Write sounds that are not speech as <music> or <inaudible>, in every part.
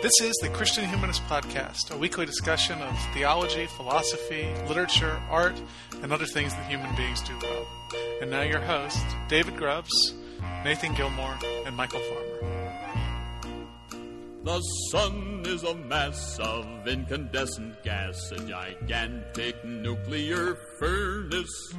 This is the Christian Humanist Podcast, a weekly discussion of theology, philosophy, literature, art, and other things that human beings do well. And now your hosts, David Grubbs, Nathan Gilmour, and Michial Farmer. The sun is a mass of incandescent gas, a gigantic nuclear furnace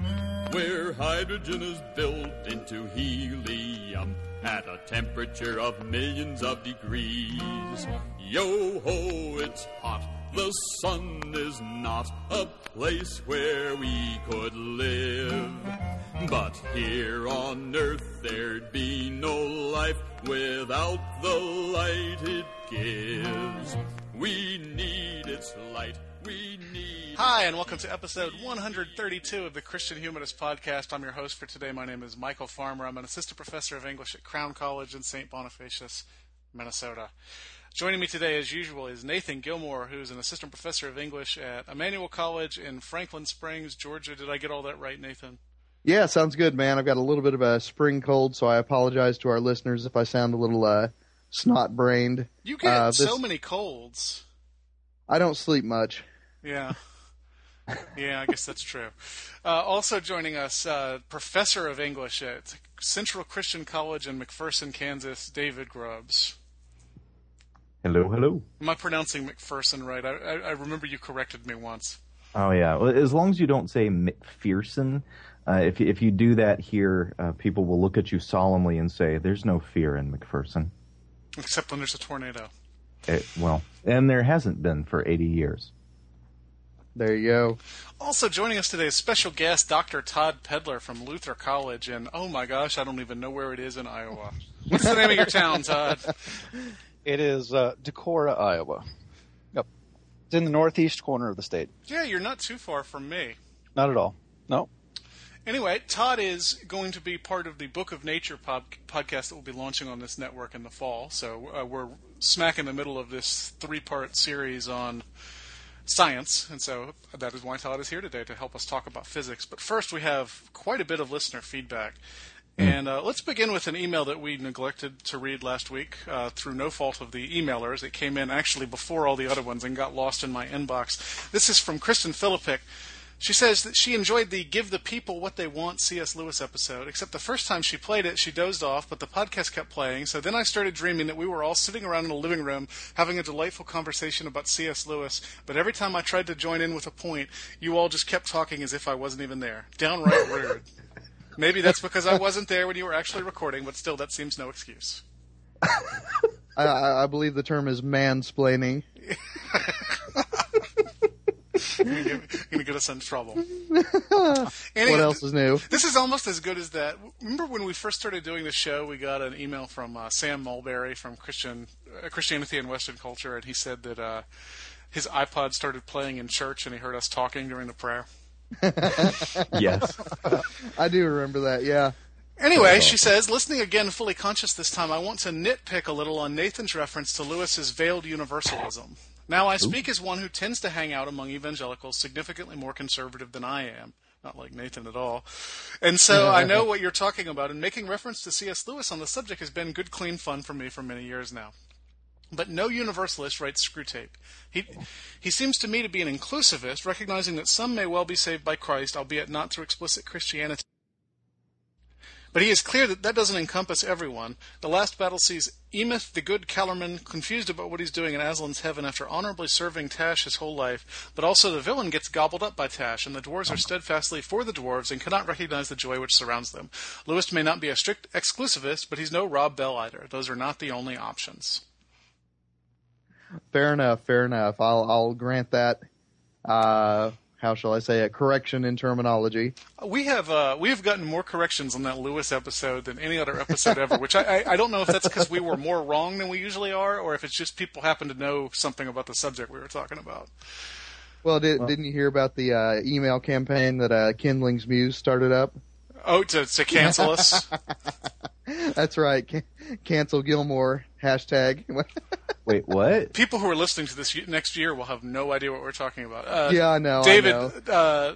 where hydrogen is built into helium at a temperature of millions of degrees. Yo ho, it's hot. The sun is not a place where we could live. But here on earth there'd be no life without the light it gives. We need its light. We need. Hi, and welcome to episode 132 of the Christian Humanist Podcast. I'm your host for today. My name is Michial Farmer. I'm an assistant professor of English at Crown College in St. Bonifacius, Minnesota. Joining me today, as usual, is Nathan Gilmour, who's an assistant professor of English at Emmanuel College in Franklin Springs, Georgia. Did I get all that right, Nathan? Yeah, sounds good, man. I've got a little bit of a spring cold, so I apologize to our listeners if I sound a little uh, snot brained. You get Uh, so many colds. I don't sleep much. Yeah. Yeah, I guess that's true. Uh, also joining us, uh, professor of English at Central Christian College in McPherson, Kansas, David Grubbs. Hello, hello. Am I pronouncing McPherson right? I, I, I remember you corrected me once. Oh yeah. Well, as long as you don't say McPherson, uh, if you, if you do that here, uh, people will look at you solemnly and say, "There's no fear in McPherson." Except when there's a tornado. Eh, well, and there hasn't been for 80 years. There you go. Also joining us today is special guest Dr. Todd Pedlar from Luther College and oh my gosh, I don't even know where it is in Iowa. What's the name of your town, Todd? <laughs> It is uh, Decorah, Iowa. Yep. It's in the northeast corner of the state. Yeah, you're not too far from me. Not at all. No. Anyway, Todd is going to be part of the Book of Nature pod- podcast that will be launching on this network in the fall. So uh, we're smack in the middle of this three part series on science. And so that is why Todd is here today to help us talk about physics. But first, we have quite a bit of listener feedback. And uh, let's begin with an email that we neglected to read last week uh, through no fault of the emailers. It came in actually before all the other ones and got lost in my inbox. This is from Kristen Philippic. She says that she enjoyed the Give the People What They Want C.S. Lewis episode, except the first time she played it, she dozed off, but the podcast kept playing. So then I started dreaming that we were all sitting around in a living room having a delightful conversation about C.S. Lewis, but every time I tried to join in with a point, you all just kept talking as if I wasn't even there. Downright <laughs> rude. Maybe that's because I wasn't there when you were actually recording, but still, that seems no excuse. <laughs> I, I I believe the term is mansplaining. <laughs> You're gonna get, gonna get us in trouble. Any- <laughs> What else is new? This is almost as good as that. Remember when we first started doing the show? We got an email from uh, Sam Mulberry from Christian uh, Christianity and Western Culture, and he said that uh, his iPod started playing in church, and he heard us talking during the prayer. <laughs> Yes. I do remember that. Yeah. Anyway, she says, listening again, fully conscious this time, I want to nitpick a little on Nathan's reference to Lewis's veiled universalism. Now, I speak as one who tends to hang out among evangelicals significantly more conservative than I am. Not like Nathan at all. And so <laughs> I know what you're talking about, and making reference to C.S. Lewis on the subject has been good, clean fun for me for many years now. But no universalist writes Screwtape. He, he seems to me to be an inclusivist, recognizing that some may well be saved by Christ, albeit not through explicit Christianity. But he is clear that that doesn't encompass everyone. The last battle sees Emeth, the good Calormene, confused about what he's doing in Aslan's heaven after honorably serving Tash his whole life. But also the villain gets gobbled up by Tash, and the dwarves are steadfastly for the dwarves and cannot recognize the joy which surrounds them. Lewis may not be a strict exclusivist, but he's no Rob Bell either. Those are not the only options. Fair enough. Fair enough. I'll I'll grant that. Uh, how shall I say it? Correction in terminology. We have uh, we have gotten more corrections on that Lewis episode than any other episode ever, which I, I, I don't know if that's because we were more wrong than we usually are, or if it's just people happen to know something about the subject we were talking about. Well, did, didn't you hear about the uh, email campaign that uh, Kindling's Muse started up? Oh, to, to cancel us? <laughs> That's right. Can- cancel Gilmour hashtag. <laughs> Wait, what? people who are listening to this next year will have no idea what we're talking about. Uh, yeah, I know. David, I know. Uh,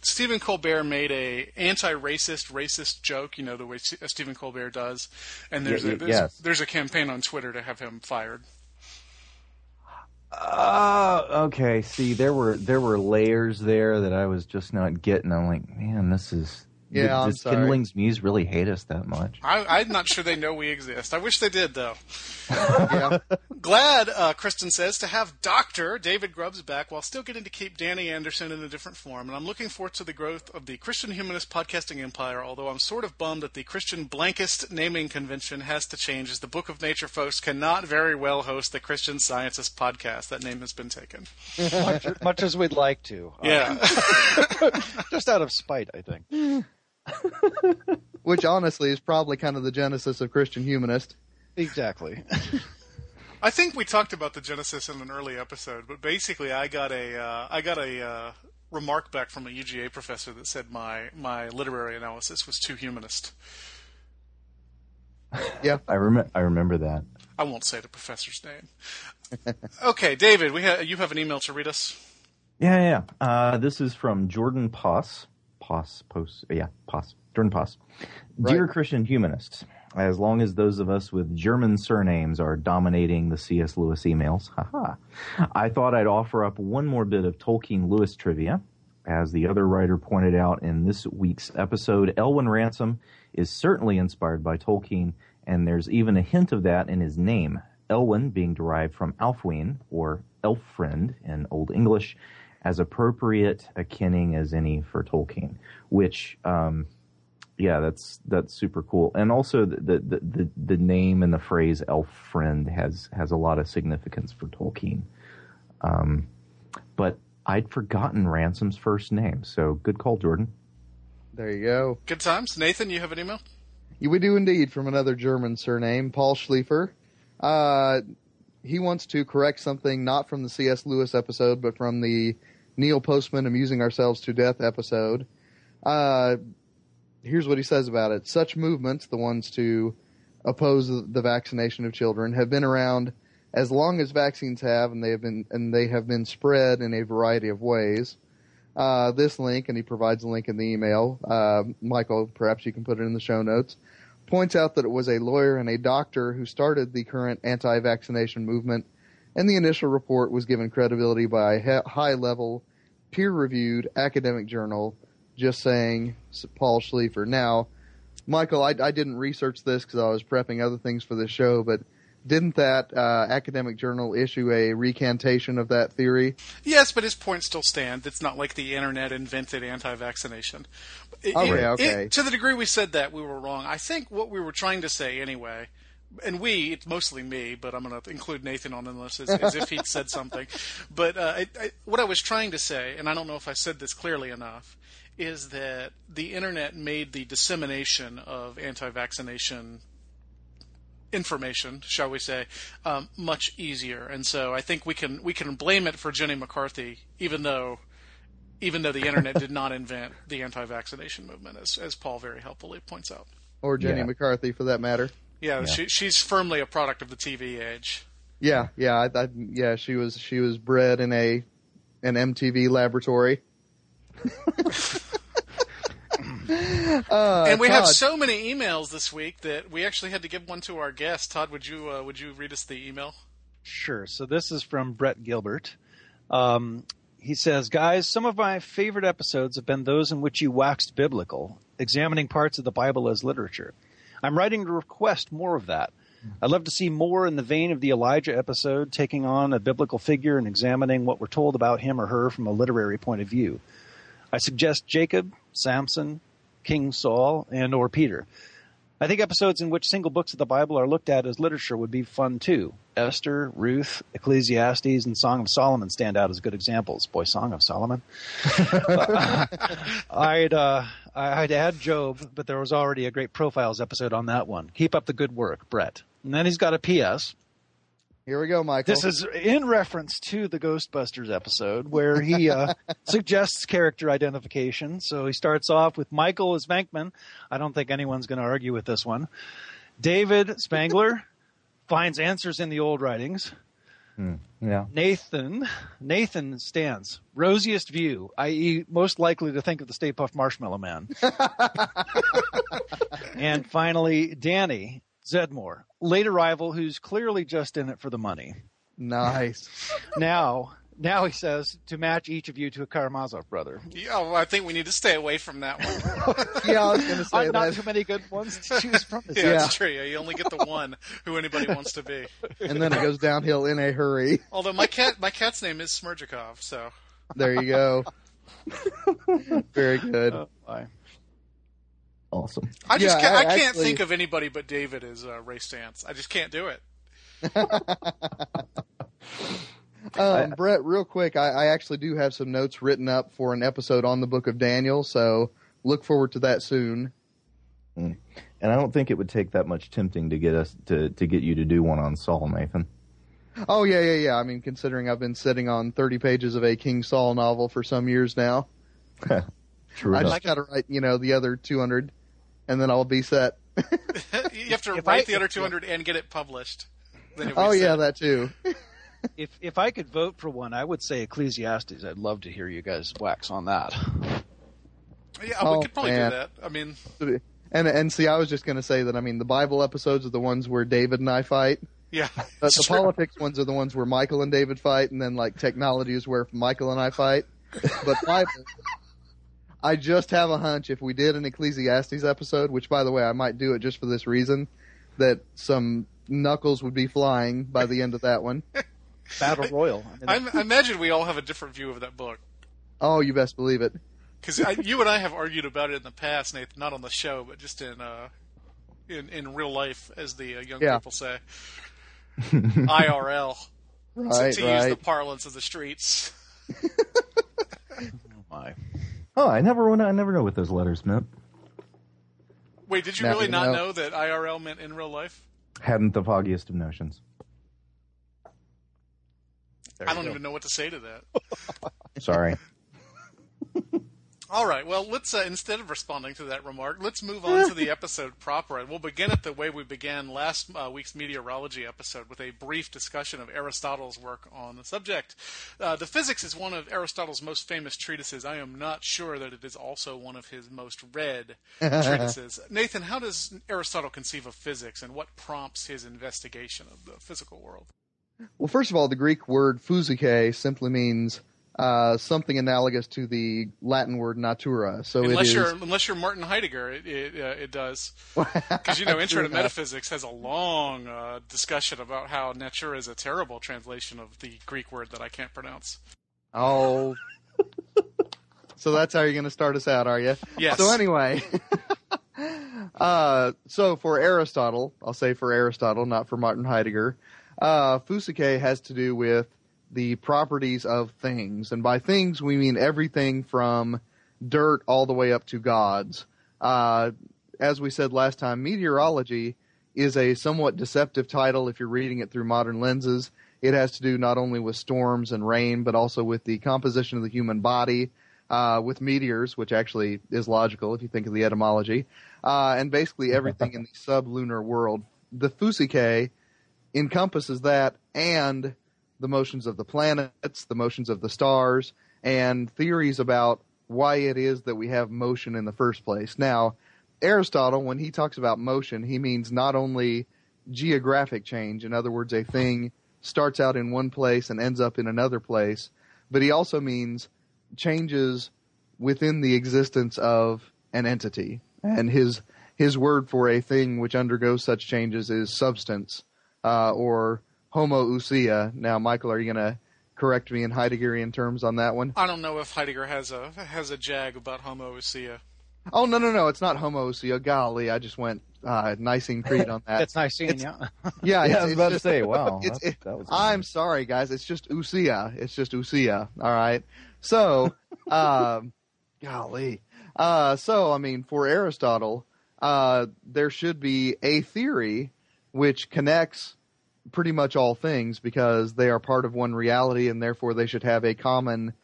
Stephen Colbert made a anti-racist, racist joke. You know the way uh, Stephen Colbert does, and there's Yeah, a there's, yes. there's a campaign on Twitter to have him fired. Uh, okay. See, there were there were layers there that I was just not getting. I'm like, man, this is. Yeah, did, I'm does sorry. Kindling's Muse really hate us that much? I, I'm not sure they know we exist. I wish they did, though. <laughs> yeah. Glad, uh, Kristen says, to have Dr. David Grubbs back while still getting to keep Danny Anderson in a different form. And I'm looking forward to the growth of the Christian humanist podcasting empire, although I'm sort of bummed that the Christian blankist naming convention has to change as the Book of Nature folks cannot very well host the Christian Scientist podcast. That name has been taken. much, much as we'd like to. Uh, Yeah. <laughs> just out of spite, I think. <laughs> <laughs> Which honestly is probably kind of the genesis of Christian humanist. Exactly. <laughs> I think we talked about the Genesis in an early episode, but basically, I got a uh, I got a uh, remark back from a UGA professor that said my my literary analysis was too humanist. Yeah. I remember. I remember that. I won't say the professor's name. <laughs> okay, David, we ha- you have an email to read us. Yeah, yeah. Uh, this is from Jordan Poss. Poss, Poss, yeah, Poss. Jordan Poss. Dear Christian humanists, as long as those of us with German surnames are dominating the C.S. Lewis emails, <laughs> haha, I thought I'd offer up one more bit of Tolkien Lewis trivia. As the other writer pointed out in this week's episode, Elwin Ransom is certainly inspired by Tolkien, and there's even a hint of that in his name. Elwin being derived from Alfwine, or elf friend in Old English, as appropriate a kenning as any for Tolkien, which, um, yeah, that's that's super cool. And also the, the the the the name and the phrase elf friend has has a lot of significance for Tolkien. Um, but I'd forgotten Ransom's first name, so good call, Jordan. There you go. Good times, Nathan. You have an email. Yeah, We do indeed from another German surname, Paul Schliefer. Uh, he wants to correct something not from the C.S. Lewis episode, but from the Neil Postman Amusing Ourselves to Death episode. Uh, here's what he says about it. Such movements, the ones to oppose the vaccination of children, have been around as long as vaccines have, and they have been and they have been spread in a variety of ways. Uh, this link, and he provides a link in the email. Uh, Michael, perhaps you can put it in the show notes. Points out that it was a lawyer and a doctor who started the current anti-vaccination movement, and the initial report was given credibility by a high-level, peer-reviewed academic journal. Just saying, Paul Schliefer. Now, Michael, I, I didn't research this because I was prepping other things for the show, but didn't that uh, academic journal issue a recantation of that theory? Yes, but his points still stand. It's not like the internet invented anti-vaccination. It- Oh, it- okay. it- to the degree we said that, we were wrong. I think what we were trying to say anyway, and we, it's mostly me, but I'm going to include Nathan on this as, as if he'd said something. <laughs> But uh, I, I, what I was trying to say, and I don't know if I said this clearly enough, is that the internet made the dissemination of anti-vaccination information, shall we say, um, much easier. And so I think we can we can blame it for Jenny McCarthy, even though even though the internet did not invent the anti-vaccination movement, as as Paul very helpfully points out. Or Jenny Yeah. McCarthy, for that matter? Yeah, Yeah. She, she's firmly a product of the TV age. Yeah, yeah, I, I, yeah. She was she was bred in a an MTV laboratory. <laughs> uh, and we have so many emails this week that we actually had to give one to our guest. Todd, would you uh, would you read us the email? Sure. So this is from Brett Gilbert. Um, he says, Guys, some of my favorite episodes have been those in which you waxed biblical, examining parts of the Bible as literature. I'm writing to request more of that. I'd love to see more in the vein of the Elijah episode, taking on a biblical figure and examining what we're told about him or her from a literary point of view. I suggest Jacob, Samson, King Saul, and or Peter. I think episodes in which single books of the Bible are looked at as literature would be fun too. Esther, Ruth, Ecclesiastes, and Song of Solomon stand out as good examples. Boy, Song of Solomon. <laughs> <laughs> I'd uh, I'd add Job, but there was already a great profiles episode on that one. Keep up the good work, Brett. And then he's got a P.S. Here we go, Michael. This is in reference to the Ghostbusters episode where he uh, <laughs> suggests character identification. So he starts off with Michael as Venkman. I don't think anyone's going to argue with this one. David Spengler <laughs> finds answers in the old writings. Yeah. Nathan, Nathan stands rosiest view, i.e., most likely to think of the Stay Puft Marshmallow Man. <laughs> and finally, Danny Zeddemore, late arrival who's clearly just in it for the money. Nice. <laughs> Now, now he says to match each of you to a Karamazov brother. Yeah, well, I think we need to stay away from that one. <laughs> Yeah, I was going to say Uh, not that. too many good ones to choose from. Is <laughs> Yeah, that's true. You only get the one who anybody wants to be. And then it goes downhill in a hurry. Although my cat, my cat's name is Smerdyakov, so There you go. Very good. Oh, my. Awesome. I just Yeah, can't, I I, can't actually- think of anybody but David as uh, Ray Stantz. I just can't do it. <laughs> Um, Brett, real quick, I, I actually do have some notes written up for an episode on the Book of Daniel, so look forward to that soon. And I don't think it would take that much tempting to get us to, to get you to do one on Saul, Nathan. Oh yeah, yeah, yeah. I mean, considering I've been sitting on 30 pages of a King Saul novel for some years now, <laughs> True I enough. just got to write, you know, the other 200, and then I'll be set. <laughs> you have to If write I- the other 200 and get it published. Then you'll be Oh yeah, set. that too. <laughs> If if I could vote for one, I would say Ecclesiastes. I'd love to hear you guys wax on that. Yeah, Oh, we could probably man. do that. I mean, And and see, I was just going to say that. I mean, the Bible episodes are the ones where David and I fight. yeah. But <laughs> the true. politics ones are the ones where Michael and David fight, and then like technology is where Michael and I fight. But Bible, I just have a hunch if we did an Ecclesiastes episode, which by the way I might do it just for this reason, that some knuckles would be flying by the end of that one. <laughs> Battle Royal. I mean, I, I imagine we all have a different view of that book. Oh, you best believe it. Because you and I have argued about it in the past, Nathan, not on the show, but just in uh, in in real life, as the uh, young Yeah. people say, <laughs> IRL, Right, to use the parlance of the streets. <laughs> oh my. Oh, I never I never know what those letters meant. Wait, did you Now really you not know. know that IRL meant in real life? Hadn't the foggiest of notions. There I you don't go. even know what to say to that. <laughs> Sorry. <laughs> All right. Well, let's uh, instead of responding to that remark, let's move on to the <laughs> episode proper, and we'll begin it the way we began last uh, week's meteorology episode with a brief discussion of Aristotle's work on the subject. Uh, the Physics is one of Aristotle's most famous treatises. I am not sure that it is also one of his most read <laughs> treatises. Nathan, how does Aristotle conceive of physics, and what prompts his investigation of the physical world? Well, first of all, the Greek word physike simply means uh, something analogous to the Latin word natura. So unless it is. you're unless you're Martin Heidegger, it it, uh, it does. <laughs> Because you know, Intro to. Metaphysics has a long uh, discussion about how natura is a terrible translation of the Greek word that I can't pronounce. Oh. so that's how you're going to start us out, are you? Yes. So anyway, <laughs> uh, so for Aristotle, I'll say for Aristotle, not for Martin Heidegger, uh, physike has to do with the properties of things, and by things we mean everything from dirt all the way up to gods. Uh, as we said last time, meteorology is a somewhat deceptive title if you're reading it through modern lenses. It has to do not only with storms and rain, but also with the composition of the human body, uh, with meteors, which actually is logical if you think of the etymology, uh, and basically everything <laughs> in the sublunar world. The physike encompasses that and the motions of the planets, the motions of the stars, and theories about why it is that we have motion in the first place. Now, Aristotle, when he talks about motion, he means not only geographic change, in other words, a thing starts out in one place and ends up in another place, but he also means changes within the existence of an entity. And his his word for a thing which undergoes such changes is substance, uh, or homoousia. Now, Michael, are you going to correct me in Heideggerian terms on that one? I don't know if Heidegger has a has a jag about homoousia. Oh no no no! It's not homoousia. Golly, I just went uh, Nicene Creed on that. That's nice seeing It's- you. yeah, <laughs> Yeah, <laughs> it's, I was it's about to say, wow. <laughs> it's- it- that was I'm sorry, guys. It's just ousia. It's just ousia. All right. So, um, golly. Uh, so I mean, for Aristotle, uh, there should be a theory which connects pretty much all things because they are part of one reality, and therefore they should have a common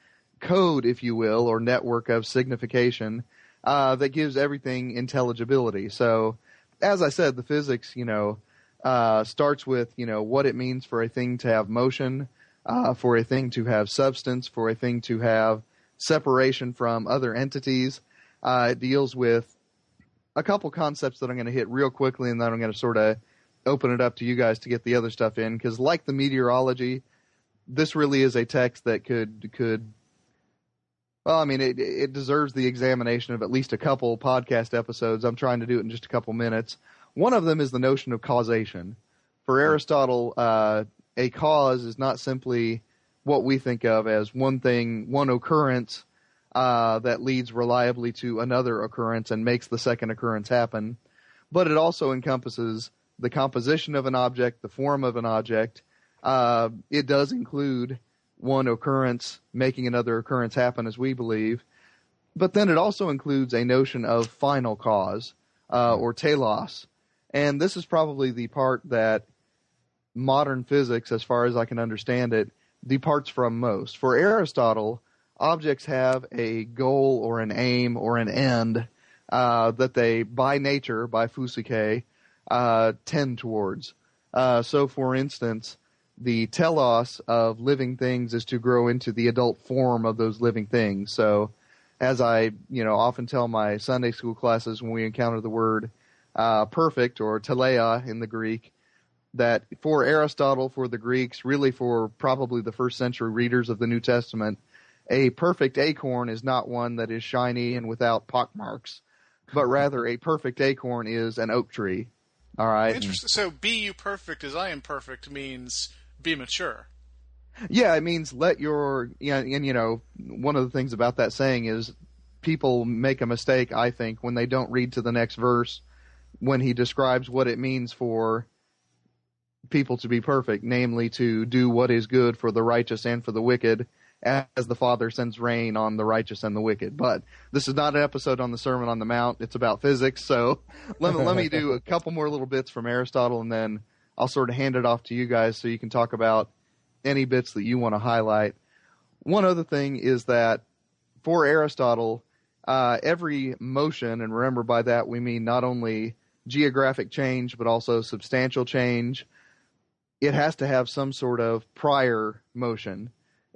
code, if you will, or network of signification uh, that gives everything intelligibility. So, as I said, the physics, you know, uh, starts with you know what it means for a thing to have motion, uh, for a thing to have substance, for a thing to have separation from other entities. Uh, it deals with a couple concepts that I'm going to hit real quickly, and then I'm going to sort of open it up to you guys to get the other stuff in because, like the meteorology, this really is a text that could could. Well, I mean, it it deserves the examination of at least a couple podcast episodes. I'm trying to do it in just a couple minutes. One of them is the notion of causation. For Aristotle, uh, a cause is not simply what we think of as one thing, one occurrence uh, that leads reliably to another occurrence and makes the second occurrence happen, but it also encompasses the composition of an object, the form of an object. Uh, it does include one occurrence making another occurrence happen, as we believe. But then it also includes a notion of final cause uh, or telos. And this is probably the part that modern physics, as far as I can understand it, departs from most. For Aristotle, objects have a goal or an aim or an end uh, that they, by nature, by physike, uh, tend towards. Uh, so, for instance, the telos of living things is to grow into the adult form of those living things. So, as I, you know, often tell my Sunday school classes when we encounter the word uh, perfect or teleia in the Greek, that for Aristotle, for the Greeks, really for probably the first century readers of the New Testament, a perfect acorn is not one that is shiny and without pockmarks, but rather a perfect acorn is an oak tree. All right. Interesting. So, be you perfect as I am perfect means be mature. Yeah, it means let your yeah, and you know one of the things about that saying is people make a mistake. I think when they don't read to the next verse when he describes what it means for people to be perfect, namely to do what is good for the righteous and for the wicked, as the Father sends rain on the righteous and the wicked. But this is not an episode on the Sermon on the Mount. It's about physics. So <laughs> let me, let me do a couple more little bits from Aristotle and then I'll sort of hand it off to you guys so you can talk about any bits that you want to highlight. One other thing is that for Aristotle, uh, every motion, and remember by that we mean not only geographic change but also substantial change, it has to have some sort of prior motion.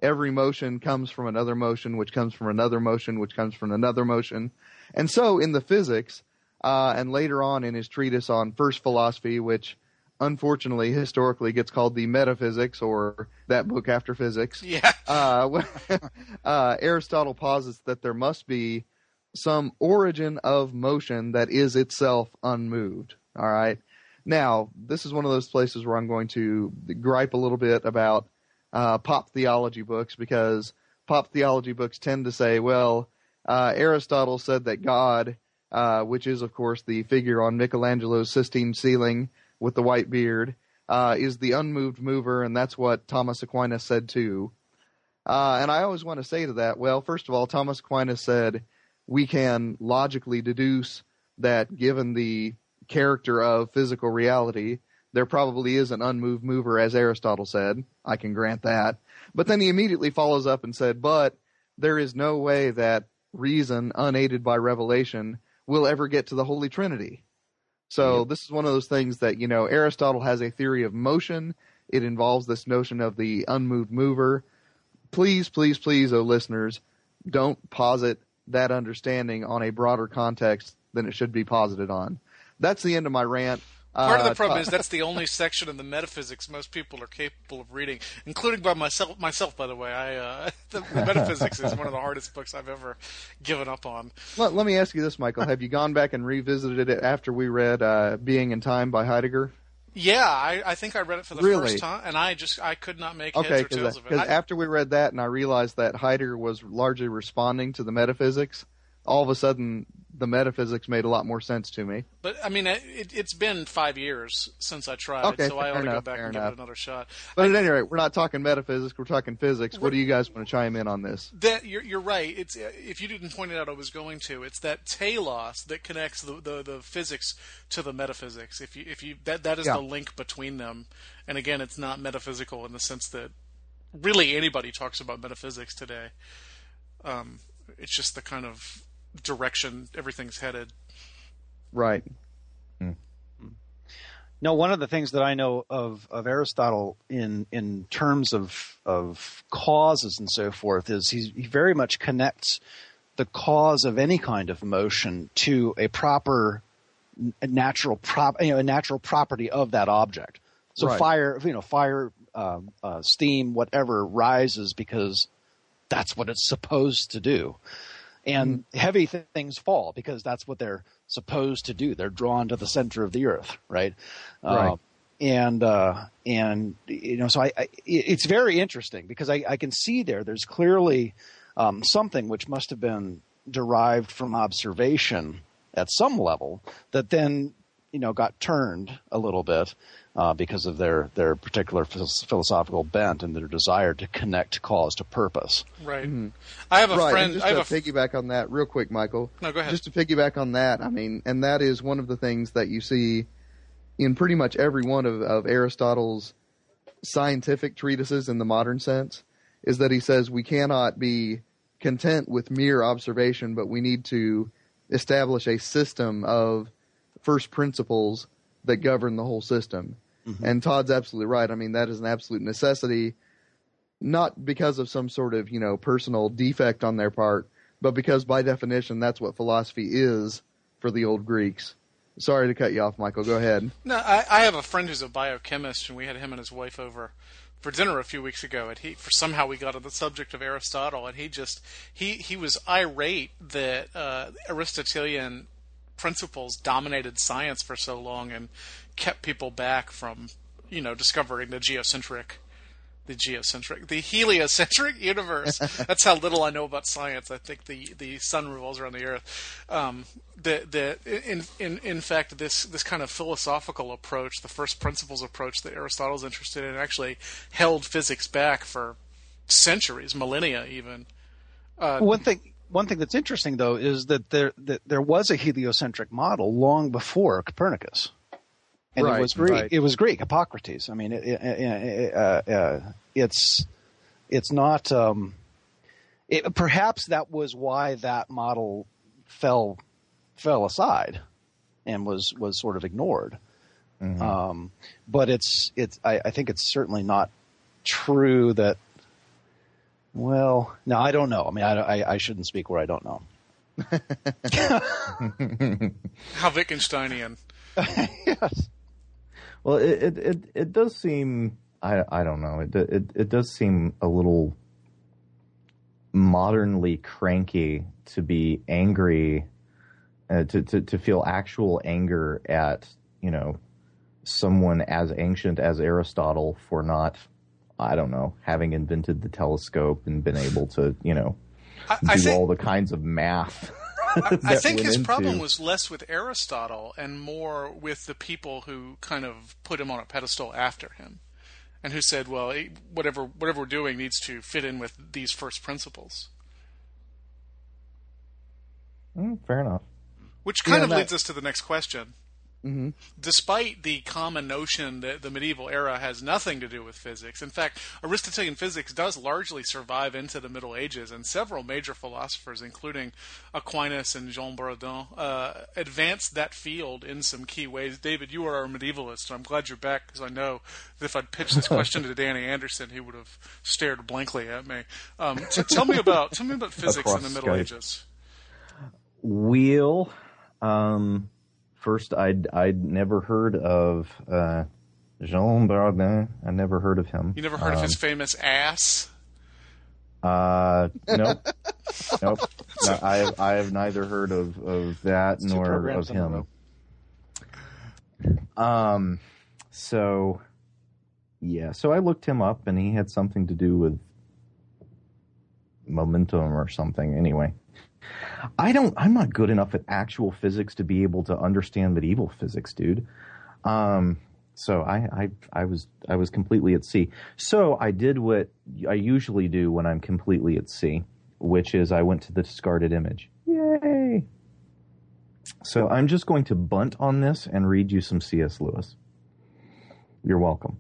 Every motion comes from another motion, which comes from another motion, which comes from another motion. And so in the physics, uh, and later on in his treatise on first philosophy, which unfortunately historically gets called the metaphysics or that book after physics. Yeah. Uh, <laughs> uh, Aristotle posits that there must be some origin of motion that is itself unmoved. All right. Now, this is one of those places where I'm going to gripe a little bit about uh, pop theology books because pop theology books tend to say, well, uh, Aristotle said that God, uh, which is, of course, the figure on Michelangelo's Sistine ceiling with the white beard, uh, is the unmoved mover, and that's what Thomas Aquinas said too. Uh, and I always want to say to that, well, first of all, Thomas Aquinas said we can logically deduce that given the character of physical reality, there probably is an unmoved mover, as Aristotle said. I can grant that. But then he immediately follows up and said, but there is no way that reason, unaided by revelation, will ever get to the Holy Trinity. So yeah. this is one of those things that, you know, Aristotle has a theory of motion. It involves this notion of the unmoved mover. Please, please, please, oh listeners, don't posit that understanding on a broader context than it should be posited on that's the end of my rant. Part of the uh, problem is that's the only section in the metaphysics most people are capable of reading, including by myself. Myself, by the way, I uh, the, <laughs> the metaphysics is one of the hardest books I've ever given up on. Let, let, me ask you this, Michael: Have you gone back and revisited it after we read uh, "Being in Time" by Heidegger? Yeah, I, I think I read it for the really? first time, and I just I could not make okay, heads or tails of it. Because after we read that, and I realized that Heidegger was largely responding to the metaphysics, all of a sudden the metaphysics made a lot more sense to me. But I mean, it, has been five years since I tried, okay, so I ought to enough, go back and enough. give it another shot. But I, at any rate, we're not talking metaphysics; we're talking physics. What do you guys want to chime in on this? That you're, you're right. It's if you didn't point it out, I was going to. It's that telos that connects the, the, the physics to the metaphysics. If you if you that that is yeah. the link between them. And again, it's not metaphysical in the sense that really anybody talks about metaphysics today. Um, it's just the kind of direction everything's headed. Right. Hmm. No, one of the things that I know of, of Aristotle in in terms of of causes and so forth is he very much connects the cause of any kind of motion to a proper a natural prop, you know, a natural property of that object. So Right. fire, you know, fire, um, uh, steam, whatever rises because that's what it's supposed to do. And heavy th- things fall because that's what they're supposed to do. They're drawn to the center of the earth, right? Right. Uh, and uh, and you know, so I, I it's very interesting because I, I can see there. There's clearly um, something which must have been derived from observation at some level that then you know got turned a little bit uh, because of their their particular phil- philosophical bent and their desire to connect cause to purpose. Right. I have a right. friend. and just I to have a. f- piggyback on that, real quick, Michael. No, go ahead. Just to piggyback on that, I mean, and that is one of the things that you see in pretty much every one of, of Aristotle's scientific treatises in the modern sense, is that he says we cannot be content with mere observation, but we need to establish a system of first principles that govern the whole system. And Todd's absolutely right. I mean, that is an absolute necessity, not because of some sort of, you know, personal defect on their part, but because by definition, that's what philosophy is for the old Greeks. Sorry to cut you off, Michael. Go ahead. No, I, I have a friend who's a biochemist, and we had him and his wife over for dinner a few weeks ago. And he, for somehow, we got on the subject of Aristotle, and he just he he was irate that uh, Aristotelian principles dominated science for so long and kept people back from you know discovering the geocentric the geocentric, the heliocentric <laughs> universe. <laughs> That's how little I know about science. I think the, the sun revolves around the Earth. Um, the the in in in fact this this kind of philosophical approach, the first principles approach that Aristotle's interested in, actually held physics back for centuries, millennia, even. one thing one thing that's interesting though is that there that there was a heliocentric model long before Copernicus, and Right, it was Greek. right. It was Greek, Hippocrates. I mean, it, it, it, uh, uh, it's it's not. Um, it, perhaps that was why that model fell fell aside and was was sort of ignored. Um, but it's it's I, I think it's certainly not true that. Well, no, I don't know. I mean, I, I, I shouldn't speak where I don't know. <laughs> How Wittgensteinian. <laughs> <laughs> yes. Well, it, it it it does seem I I don't know it it it does seem a little modernly cranky to be angry uh, to, to to feel actual anger at you know someone as ancient as Aristotle for not I don't know having invented the telescope and been able to you know I, do I think all the kinds of math. <laughs> I <laughs> that think his into- problem was less with Aristotle and more with the people who kind of put him on a pedestal after him, and who said, "Well, eh, whatever whatever we're doing needs to fit in with these first principles." Mm, fair enough. Which kind Yeah, of that- leads us to the next question. Hmm Despite the common notion that the medieval era has nothing to do with physics, in fact, Aristotelian physics does largely survive into the Middle Ages, and several major philosophers, including Aquinas and Jean Buridan, uh, advanced that field in some key ways. David, you are a medievalist, and I'm glad you're back because I know that if I'd pitched this question to <laughs> Danny Anderson, he would have stared blankly at me. Um, tell me about tell me about <laughs> physics in the Middle Skype. Ages. Wheel. Um, first, I'd I'd never heard of uh, Jean Buridan. I never heard of him. You never heard of Um, his famous ass? Uh, <laughs> nope, nope. No, I have I have neither heard of of that two nor of him. Um, so yeah, so I looked him up, and he had something to do with momentum or something. Anyway, I don't. I'm not good enough at actual physics to be able to understand medieval physics, dude. Um, so I, I, I was, I was completely at sea. So I did what I usually do when I'm completely at sea, which is I went to the discarded image. Yay! So I'm just going to bunt on this and read you some C.S. Lewis. You're welcome.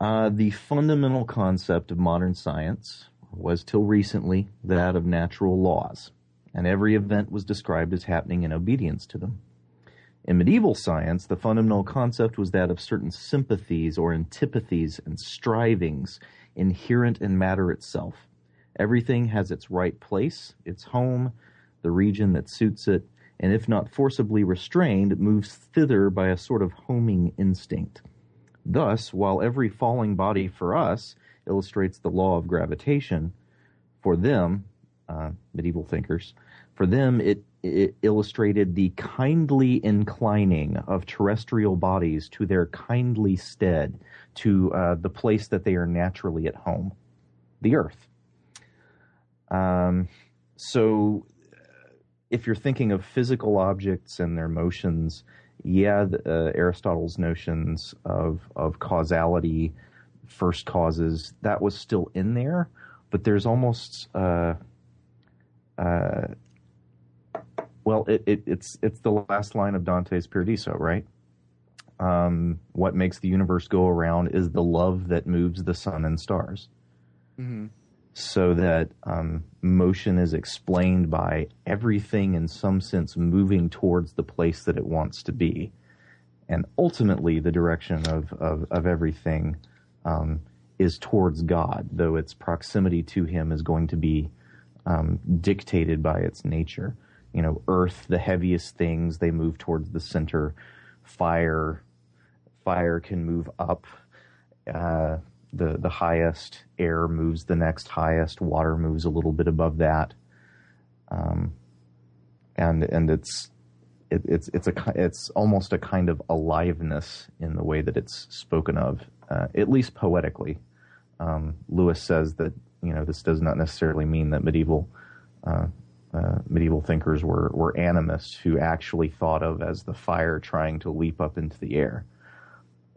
Uh, the fundamental concept of modern science was till recently that of natural laws, and every event was described as happening in obedience to them. In medieval science, the fundamental concept was that of certain sympathies or antipathies and strivings inherent in matter itself. Everything has its right place, its home, the region that suits it, and if not forcibly restrained, moves thither by a sort of homing instinct. Thus, while every falling body for us illustrates the law of gravitation, for them, uh, medieval thinkers, for them it, it illustrated the kindly inclining of terrestrial bodies to their kindly stead, to uh, the place that they are naturally at home, the earth. Um, so, if you're thinking of physical objects and their motions, yeah, the, uh, Aristotle's notions of of causality, first causes, that was still in there, but there's almost uh, uh, well, it, it, it's it's the last line of Dante's Paradiso, right? Um, what makes the universe go around is the love that moves the sun and stars. Mm-hmm. So that um, motion is explained by everything in some sense moving towards the place that it wants to be. And ultimately, the direction of, of, of everything um, is towards God, though its proximity to Him is going to be um, dictated by its nature. You know, earth, the heaviest things, they move towards the center. Fire, fire can move up. Uh, the the highest. Air moves the next highest. Water moves a little bit above that. Um, and and it's it, it's it's a it's almost a kind of aliveness in the way that it's spoken of, uh, at least poetically. Um, Lewis says that you know this does not necessarily mean that medieval uh, uh, medieval thinkers were were animists who actually thought of as the fire trying to leap up into the air,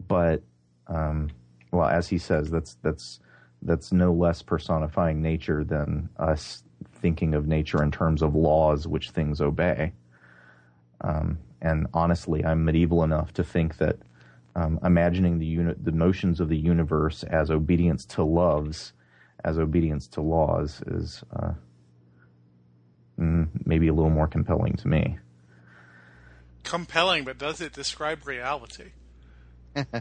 but um, well, as he says, that's that's that's no less personifying nature than us thinking of nature in terms of laws which things obey. Um, and honestly, I'm medieval enough to think that um, imagining the uni- the motions of the universe as obedience to loves, as obedience to laws, is uh, mm, maybe a little more compelling to me. Compelling, but does it describe reality?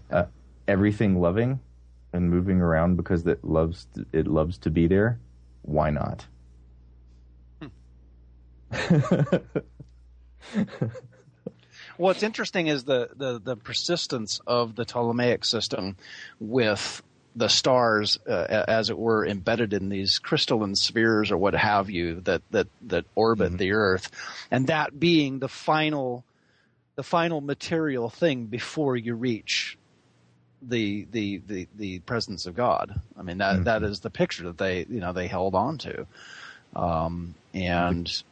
uh, everything loving and moving around because it loves to, it loves to be there. Why not? Hmm. <laughs> What's interesting is the, the, the persistence of the Ptolemaic system with the stars, uh, as it were, embedded in these crystalline spheres or what have you that that that orbit mm-hmm. the Earth, and that being the final, the final material thing before you reach the the the, the presence of God. I mean that, mm-hmm. that is the picture that they you know they held on to, um, and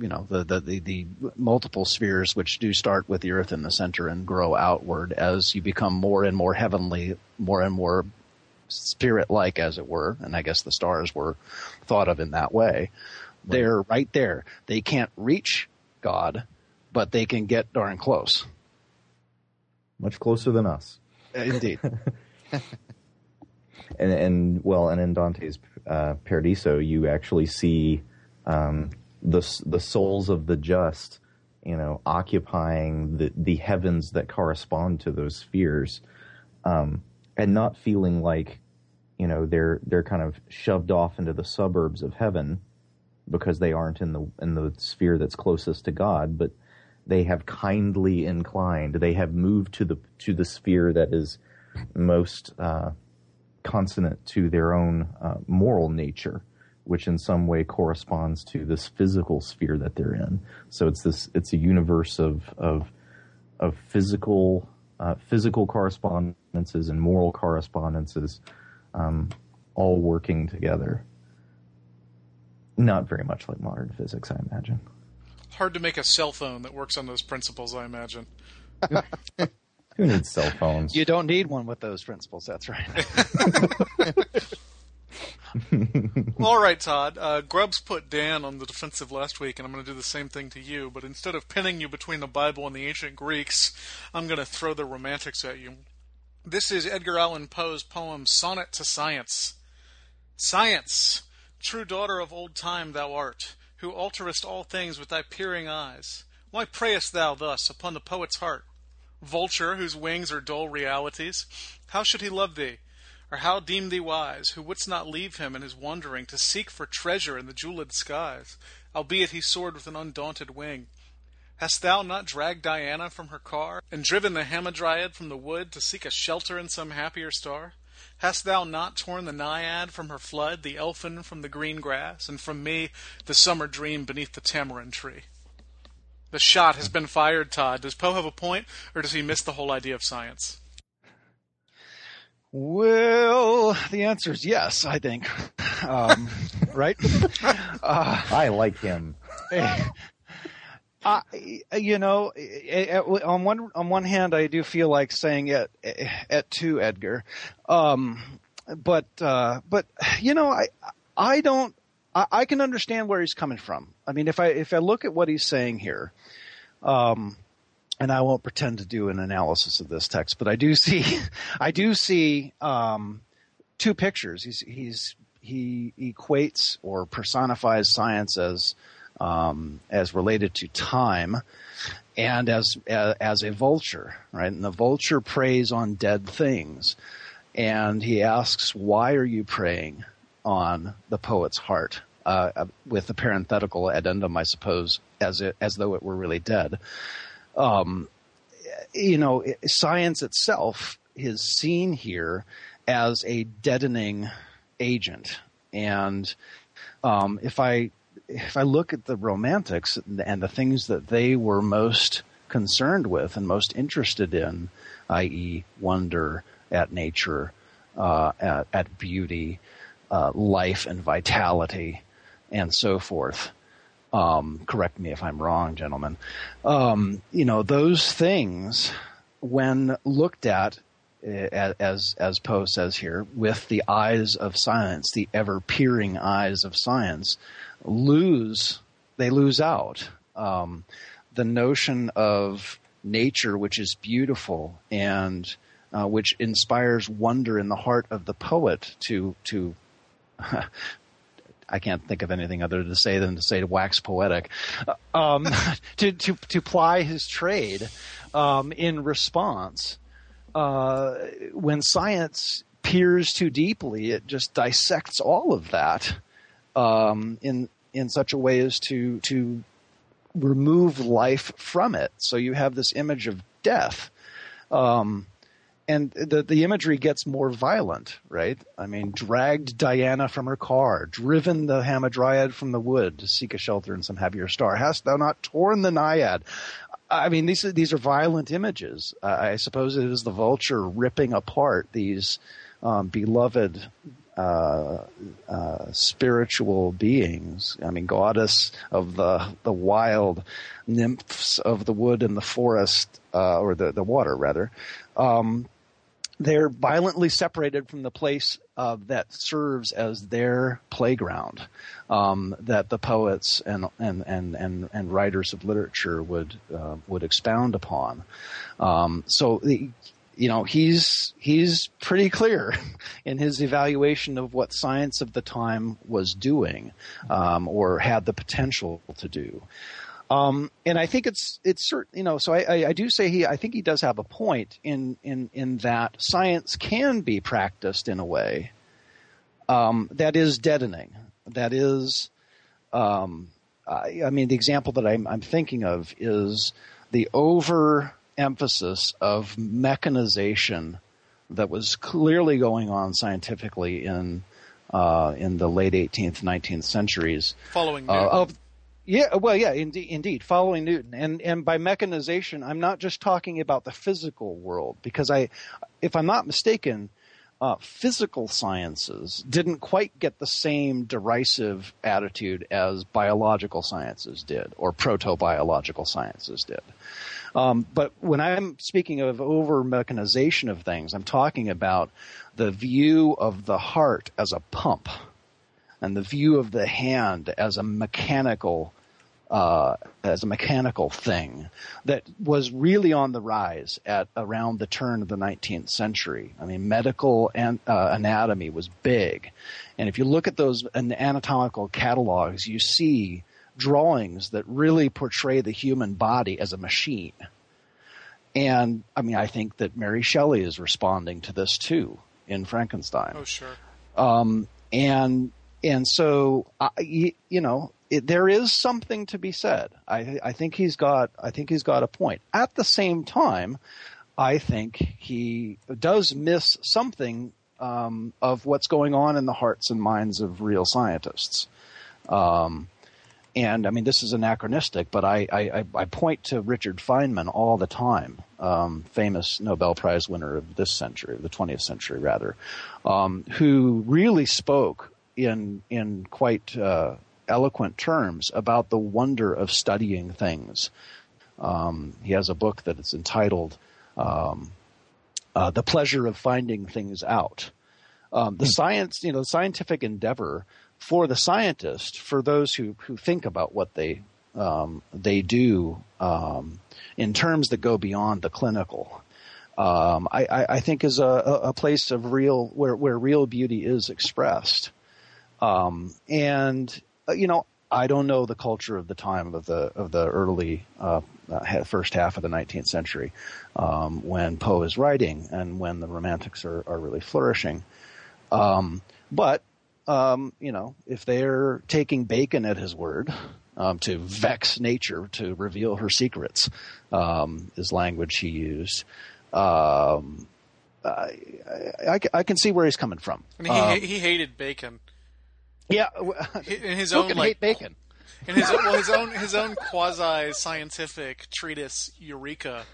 you know the, the, the the multiple spheres which do start with the Earth in the center and grow outward as you become more and more heavenly, more and more spirit-like, as it were. And I guess the stars were thought of in that way. Right. They're right there. They can't reach God, but they can get darn close. Much closer than us. Indeed. <laughs> and and well, and in Dante's uh, Paradiso, you actually see um, the the souls of the just, you know, occupying the the heavens that correspond to those spheres, um, and not feeling like, you know, they're they're kind of shoved off into the suburbs of heaven because they aren't in the in the sphere that's closest to God, but they have kindly inclined. They have moved to the to the sphere that is most uh, consonant to their own uh, moral nature, which in some way corresponds to this physical sphere that they're in. So it's this it's a universe of of of physical uh, physical correspondences and moral correspondences, um, all working together. Not very much like modern physics, I imagine hard to make a cell phone that works on those principles, I imagine. <laughs> Who needs cell phones? You don't need one with those principles. That's right. <laughs> <laughs> All right, Todd. Uh, Grubbs put Dan on the defensive last week, and I'm going to do the same thing to you. But instead of pinning you between the Bible and the ancient Greeks, I'm going to throw the romantics at you. This is Edgar Allan Poe's poem Sonnet to Science. Science, true daughter of old time thou art, who alterest all things with thy peering eyes. Why preyest thou thus upon the poet's heart? Vulture, whose wings are dull realities, how should he love thee? Or how deem thee wise, who wouldst not leave him in his wandering to seek for treasure in the jeweled skies, albeit he soared with an undaunted wing? Hast thou not dragged Diana from her car, and driven the Hamadryad from the wood to seek a shelter in some happier star? Hast thou not torn the Naiad from her flood, the Elfin from the green grass, and from me the summer dream beneath the tamarind tree? The shot has been fired, Todd. Does Poe have a point, or does he miss the whole idea of science? Well, the answer is yes, I think. <laughs> Um, right? <laughs> Uh, I like him. <laughs> Uh, you know, on one on one hand, I do feel like saying it at to Edgar, um, but uh, but you know, I I don't I, I, can understand where he's coming from. I mean, if I if I look at what he's saying here, um, and I won't pretend to do an analysis of this text, but I do see <laughs> I do see um, two pictures. He's he's he equates or personifies science as um, as related to time and as, as, as a vulture, right? And the vulture preys on dead things, and he asks, "Why are you preying on the poet's heart?" Uh, uh with the parenthetical addendum, I suppose, as it, as though it were really dead. Um, you know, science itself is seen here as a deadening agent, and um, if I if I look at the romantics and the things that they were most concerned with and most interested in, i.e., wonder at nature, uh, at, at, beauty, uh, life and vitality, and so forth. Um, correct me if I'm wrong, gentlemen. Um, you know, those things, when looked at uh, as as Poe says here, with the eyes of science, the ever peering eyes of science, lose they lose out. Um, the notion of nature, which is beautiful and uh, which inspires wonder in the heart of the poet to to <laughs> I can't think of anything other to say than to say to wax poetic, uh, um, <laughs> to, to to ply his trade um, in response. Uh, when science peers too deeply, it just dissects all of that um, in in such a way as to to remove life from it. So you have this image of death. Um, and the the imagery gets more violent, right? I mean, dragged Diana from her car, driven the Hamadryad from the wood to seek a shelter in some heavier star. Hast thou not torn the Naiad? I mean, these are, these are violent images. Uh, I suppose it is the vulture ripping apart these um, beloved uh, uh, spiritual beings. I mean, goddess of the the wild, nymphs of the wood and the forest, uh, or the the water rather. Um, they're violently separated from the place uh, that serves as their playground um, that the poets and, and, and, and, and writers of literature would uh, would expound upon. Um, so the, you know he's he's pretty clear <laughs> in his evaluation of what science of the time was doing um, or had the potential to do. Um, and I think it's it's certain, you know. So I, I, I, do say he. I think he does have a point in in in that science can be practiced in a way um, that is deadening. That is, um, I, I, mean, the example that I'm, I'm thinking of is the overemphasis of mechanization that was clearly going on scientifically in uh, in the late 18th, 19th centuries. Following uh, of yeah, well, yeah, indeed, indeed, following Newton, and and by mechanization, I'm not just talking about the physical world, because I, if I'm not mistaken, uh, physical sciences didn't quite get the same derisive attitude as biological sciences did, or proto-biological sciences did. Um, but when I'm speaking of over mechanization of things, I'm talking about the view of the heart as a pump and the view of the hand as a mechanical uh, as a mechanical thing that was really on the rise at around the turn of the 19th century. I mean, medical an, uh, anatomy was big, and if you look at those anatomical catalogs, you see drawings that really portray the human body as a machine. And I mean, I think that Mary Shelley is responding to this too in Frankenstein. Oh, sure. Um, and and so, I, you know, it, there is something to be said. I, I think he's got I think he's got a point. At the same time, I think he does miss something um, of what's going on in the hearts and minds of real scientists. Um, and I mean, this is anachronistic, but I, I, I point to Richard Feynman all the time, um, famous Nobel Prize winner of this century, the 20th century rather, um, who really spoke in in quite uh, eloquent terms about the wonder of studying things. Um, he has a book that is entitled um, uh, "The Pleasure of Finding Things Out." Um, the science, you know, the scientific endeavor for the scientist, for those who, who think about what they um, they do um, in terms that go beyond the clinical, um, I, I, I, think is a, a, place of real where where real beauty is expressed. Um, and you know, I don't know the culture of the time of the of the early uh, uh first half of the 19th century um, when Poe is writing and when the Romantics are, are really flourishing. Um, but um, you know, if they're taking Bacon at his word um, to vex nature to reveal her secrets, um, is language he used. Um, I, I, I, can see where he's coming from. I mean, he, he hated Bacon. Yeah, <laughs> in his own like hate bacon. In his well, his own his own <laughs> quasi scientific treatise Eureka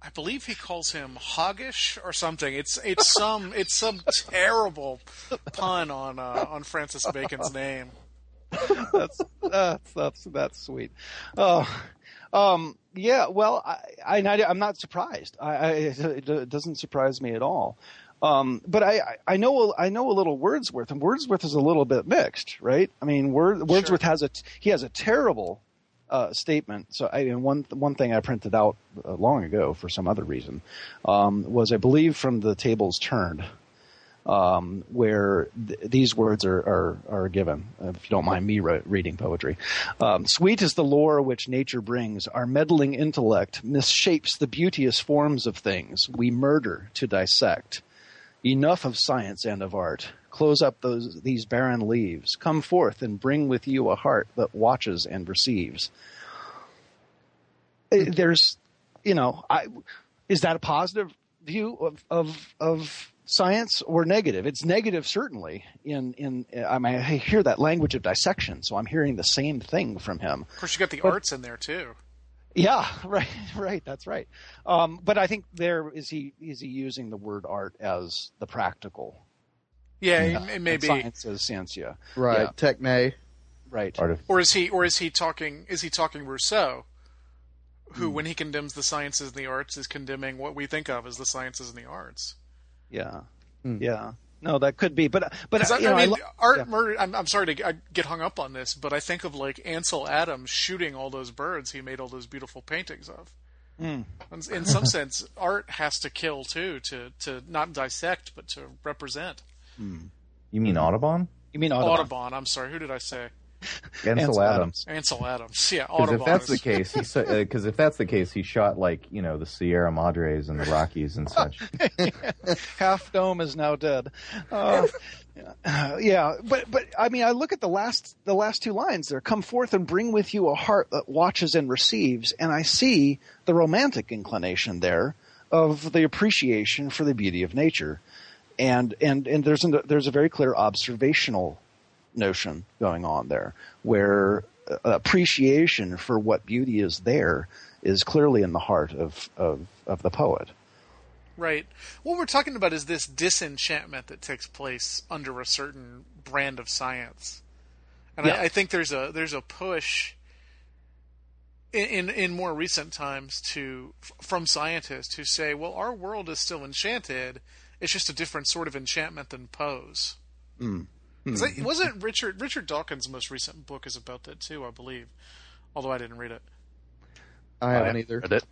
I believe he calls him hoggish or something. It's it's some it's some terrible pun on uh, on Francis Bacon's name. that's that's that's that's sweet. Oh, um, yeah. Well, I, I am not surprised. I, I, it doesn't surprise me at all. Um, but I, I know I know a little Wordsworth, and Wordsworth is a little bit mixed, right? I mean, Wordsworth sure. has a he has a terrible uh, statement. So, I mean, one one thing I printed out uh, long ago for some other reason um, was, I believe, from the tables turned, um, where th- these words are, are, are given. If you don't mind me re- reading poetry, um, sweet is the lore which nature brings. Our meddling intellect misshapes the beauteous forms of things. We murder to dissect. Enough of science and of art. Close up those these barren leaves. Come forth and bring with you a heart that watches and receives. Eh, there's, you know, I, is that a positive view of of of science or negative? It's negative certainly. In in I mean, I hear that language of dissection, so I'm hearing the same thing from him. Of course, you got the but, arts in there too. Yeah, <laughs> right, right. That's right. Um, but I think there is he is he using the word art as the practical. Yeah, yeah. it, it may be science as scientia. Right, yeah. techne. Right. Or is he or is he talking is he talking Rousseau, who mm. when he condemns the sciences and the arts is condemning what we think of as the sciences and the arts. Yeah. Mm. Yeah. No, that could be, but but I, I, mean, lo- art yeah. murder. I'm, I'm sorry to get hung up on this, but I think of like Ansel Adams shooting all those birds he made all those beautiful paintings of. Mm. In, in some <laughs> sense, art has to kill too, to to not dissect but to represent. Mm. You mean Audubon? You mean Audubon? Audubon. I'm sorry. Who did I say? Ansel, Ansel Adams. Ansel Adams. Yeah, Because if that's the case, because uh, if that's the case, he shot like you know the Sierra Madres and the Rockies and such. <laughs> Half Dome is now dead. Uh, yeah, but but I mean, I look at the last the last two lines there. Come forth and bring with you a heart that watches and receives, and I see the romantic inclination there of the appreciation for the beauty of nature, and and and there's a, there's a very clear observational notion going on there, where uh, appreciation for what beauty is there is clearly in the heart of, of, of the poet. Right. What we're talking about is this disenchantment that takes place under a certain brand of science, and yeah. I, I, think there's a there's a push in, in, in more recent times to from scientists who say, well, our world is still enchanted. It's just a different sort of enchantment than Poe's. Mm. Hmm. wasn't Richard Richard Dawkins' most recent book is about that too, I believe. Although I didn't read it. I haven't I either. Read it.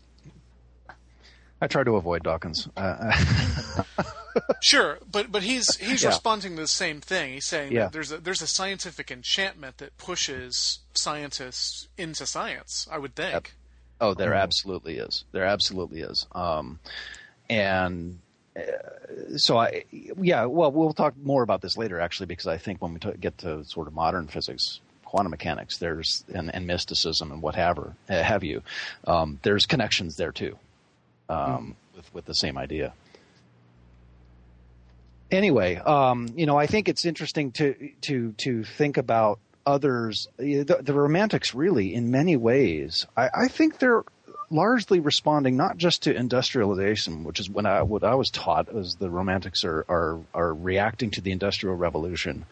I try to avoid Dawkins. <laughs> Uh, <laughs> sure, but but he's he's yeah. responding to the same thing. He's saying yeah. that there's a there's a scientific enchantment that pushes scientists into science. I would think. Oh, there mm-hmm. absolutely is. There absolutely is. Um, and so I, yeah, well, we'll talk more about this later, actually, because I think when we t- get to sort of modern physics, quantum mechanics. There's and, and mysticism and what have, have you. Um, there's connections there too, um, mm. with with the same idea. Anyway, um, you know, I think it's interesting to to to think about others. The, the romantics, really, in many ways, I, I think they're largely responding not just to industrialization, which is when I, what I was taught as the Romantics are, are are reacting to the Industrial Revolution,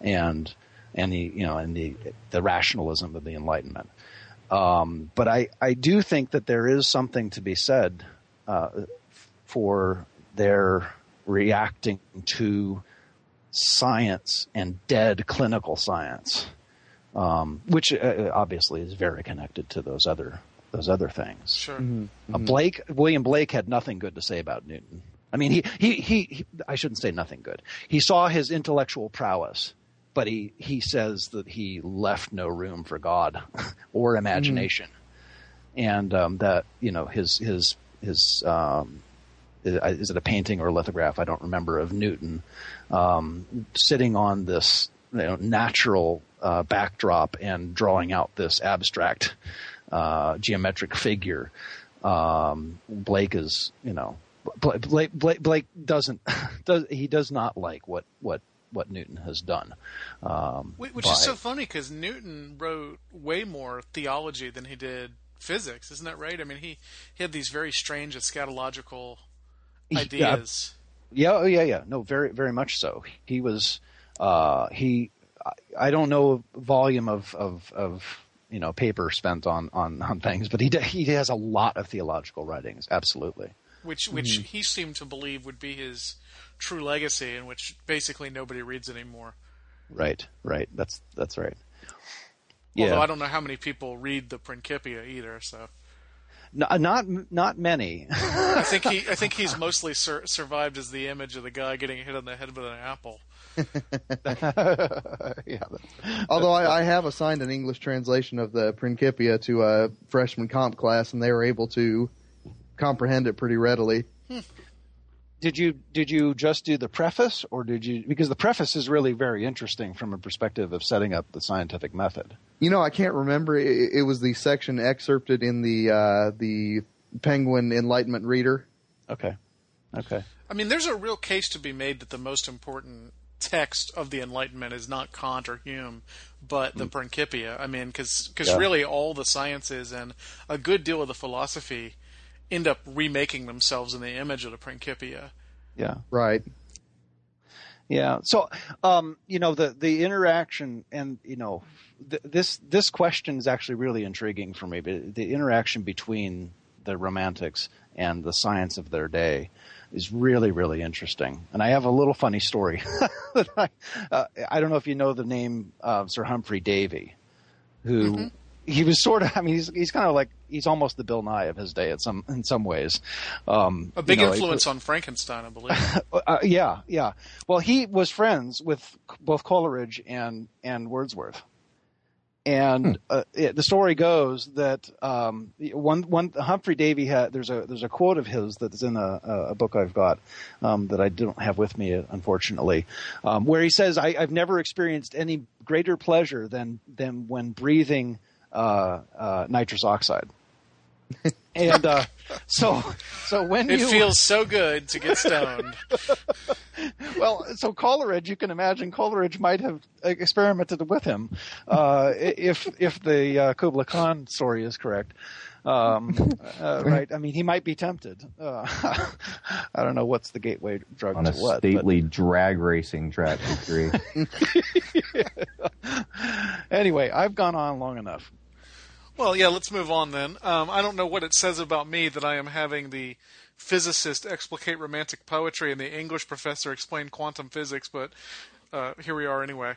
and and the you know and the the rationalism of the Enlightenment. Um, but I I do think that there is something to be said uh, for their reacting to science and dead clinical science, um, which uh, obviously is very connected to those other those other things. Sure. Mm-hmm. Uh, Blake William Blake had nothing good to say about Newton. I mean, he, he, he, he, I shouldn't say nothing good. He saw his intellectual prowess, but he, he says that he left no room for God <laughs> or imagination. Mm-hmm. And um, that, you know, his, his, his, um, is it a painting or a lithograph? I don't remember of Newton um, sitting on this you know, natural uh, backdrop and drawing out this abstract uh, geometric figure. Um, Blake is, you know, Blake, Blake, Blake doesn't <laughs> does he does not like what what what Newton has done. Um, Which by, is so funny because Newton wrote way more theology than he did physics, isn't that right? I mean, he, he had these very strange eschatological ideas. Yeah, oh, yeah, yeah. No, very, very much so. He was, uh, he, I don't know a volume of, of, of you know paper spent on on, on things, but he he has a lot of theological writings. Absolutely, which which mm-hmm. he seemed to believe would be his true legacy, and which basically nobody reads anymore. Right, right. That's that's right. Although yeah. I don't know how many people read the Principia either, so. No, not not many. I think he <laughs> I think he's mostly sur- survived as the image of the guy getting hit on the head with an apple. <laughs> yeah. Although I, I, have assigned an English translation of the Principia to a freshman comp class, and they were able to comprehend it pretty readily. Hmm. Did you did you just do the preface, or did you because the preface is really very interesting from a perspective of setting up the scientific method. You know, I can't remember. It, it was the section excerpted in the uh, the Penguin Enlightenment Reader. Okay. Okay. I mean, there's a real case to be made that the most important text of the Enlightenment is not Kant or Hume, but the mm. Principia. I mean, because yeah. really all the sciences and a good deal of the philosophy end up remaking themselves in the image of the Principia. Yeah. Right. Yeah. So, um, you know, the the interaction and you know, th- this this question is actually really intriguing for me. But the interaction between the Romantics and the science of their day is really, really interesting. And I have a little funny story. <laughs> I, uh, I, don't know if you know the name of Sir Humphrey Davy, who mm-hmm. he was sort of. I mean, he's he's kind of like he's almost the Bill Nye of his day at some in some ways. Um, a big you know, influence he, on Frankenstein, I believe. <laughs> uh, yeah, yeah. Well, he was friends with both Coleridge and and Wordsworth. And hmm. uh, it, the story goes that um, one, one Humphrey Davy had there's a there's a quote of his that's in a, a book I've got um, that I don't have with me unfortunately, um, where he says I, have never experienced any greater pleasure than than when breathing uh, uh, nitrous oxide. And uh, so so when it you, feels so good to get stoned. <laughs> well, so Coleridge, you can imagine Coleridge might have experimented with him uh, if if the uh, Kubla Khan story is correct. Um, <laughs> uh, right? I mean, he might be tempted. Uh, <laughs> I don't know what's the gateway drug on to a what, stately but... drag racing track. anyway, I've gone on long enough. Well, yeah, let's move on then. Um, I don't know what it says about me that I am having the physicist explicate romantic poetry and the English professor explain quantum physics, but uh, here we are anyway.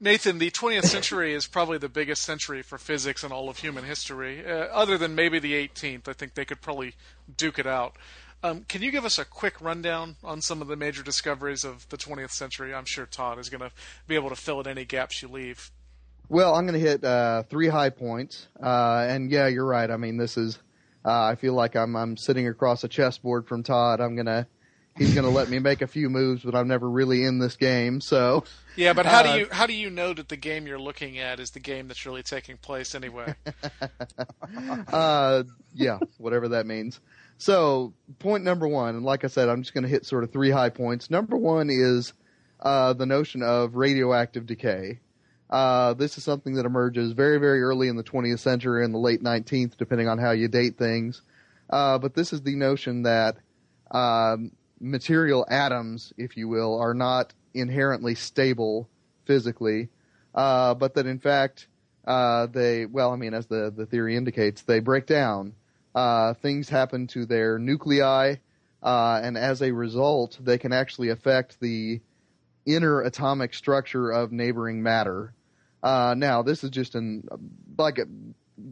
Nathan, the 20th <coughs> century is probably the biggest century for physics in all of human history, uh, other than maybe the 18th. I think they could probably duke it out. Um, can you give us a quick rundown on some of the major discoveries of the 20th century? I'm sure Todd is going to be able to fill in any gaps you leave. Well, I'm going to hit uh, three high points, uh, and yeah, you're right. I mean, this is. Uh, I feel like I'm I'm sitting across a chessboard from Todd. I'm going to he's going to let me make a few moves, but I'm never really in this game. So Yeah, but how Uh, do you how do you know that the game you're looking at is the game that's really taking place anyway? <laughs> uh, yeah, whatever that means. So, point number one, and like I said, I'm just going to hit sort of three high points. Number one is uh, the notion of radioactive decay. Uh, this is something that emerges very, very early in the 20th century, in the late 19th, depending on how you date things. Uh, but this is the notion that um, material atoms, if you will, are not inherently stable physically, uh, but that in fact uh, they, well, I mean, as the, the theory indicates, they break down. Uh, things happen to their nuclei, uh, and as a result, they can actually affect the inner atomic structure of neighboring matter. Uh, now, this is just an like a,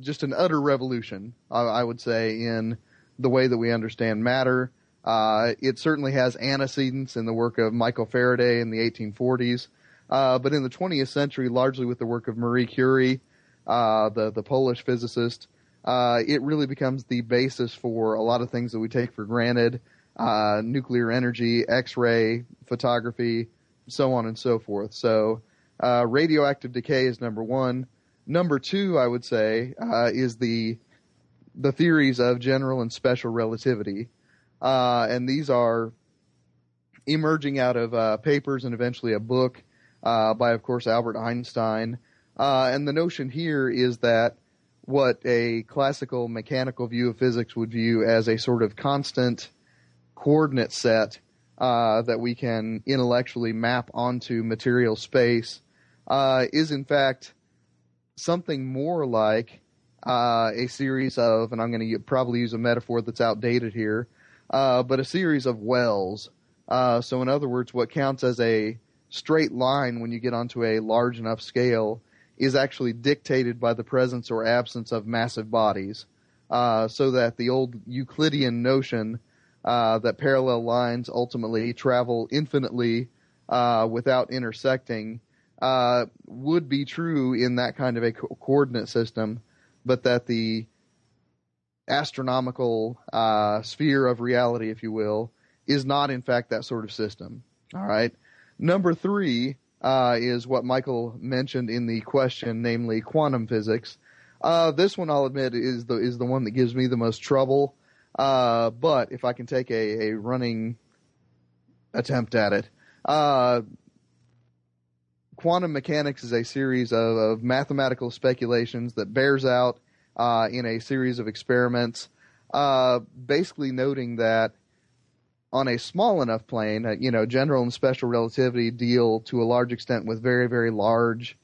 just an utter revolution, I, I would say, in the way that we understand matter. Uh, it certainly has antecedents in the work of Michael Faraday in the 1840s, uh, but in the 20th century, largely with the work of Marie Curie, uh, the the Polish physicist, uh, it really becomes the basis for a lot of things that we take for granted: uh, nuclear energy, X-ray, photography, so on and so forth. So, uh, radioactive decay is number one. Number two, I would say, uh, is the the theories of general and special relativity, uh, and these are emerging out of uh, papers and eventually a book uh, by, of course, Albert Einstein. Uh, and the notion here is that what a classical mechanical view of physics would view as a sort of constant coordinate set uh, that we can intellectually map onto material space uh, is in fact something more like uh, a series of, and I'm going to probably use a metaphor that's outdated here, uh, but a series of wells. Uh, so, in other words, what counts as a straight line when you get onto a large enough scale is actually dictated by the presence or absence of massive bodies. Uh, so that the old Euclidean notion uh, that parallel lines ultimately travel infinitely without intersecting uh, would be true in that kind of a co- coordinate system, but that the astronomical uh, sphere of reality, if you will, is not in fact that sort of system. All right. Number three uh, is what Michael mentioned in the question, namely quantum physics. Uh, this one, I'll admit, is the is the one that gives me the most trouble. Uh, but if I can take a, a running attempt at it, uh, quantum mechanics is a series of, of mathematical speculations that bears out uh, in a series of experiments, uh, basically noting that on a small enough plane, uh, you know, general and special relativity deal to a large extent with very, very large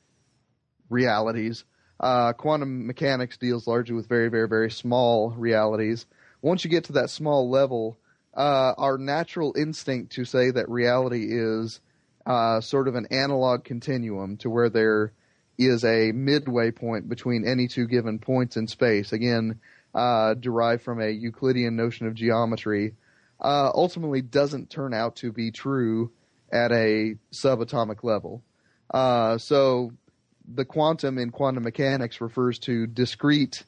realities. Uh, quantum mechanics deals largely with very, very, very small realities. Once you get to that small level, uh, our natural instinct to say that reality is uh, sort of an analog continuum to where there is a midway point between any two given points in space. Again, uh, derived from a Euclidean notion of geometry, uh, ultimately doesn't turn out to be true at a subatomic level. Uh, so the quantum in quantum mechanics refers to discrete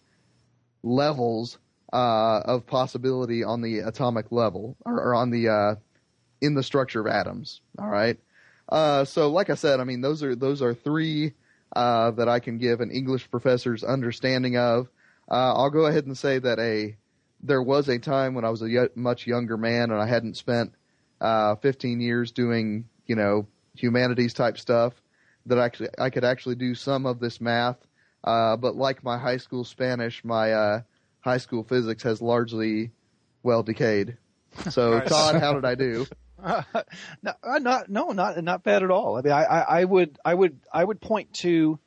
levels uh, of possibility on the atomic level or, or on the uh, in the structure of atoms. All right. Uh, so, like I said, I mean those are those are three uh, that I can give an English professor's understanding of. Uh, I'll go ahead and say that a there was a time when I was a y- much younger man and I hadn't spent uh, 15 years doing you know humanities type stuff that actually I could actually do some of this math. Uh, but like my high school Spanish, my uh, high school physics has largely well decayed. <laughs> So. Todd, how did I do? <laughs> no, uh, not no, not not bad at all. I mean, I, I, I would I would I would point to,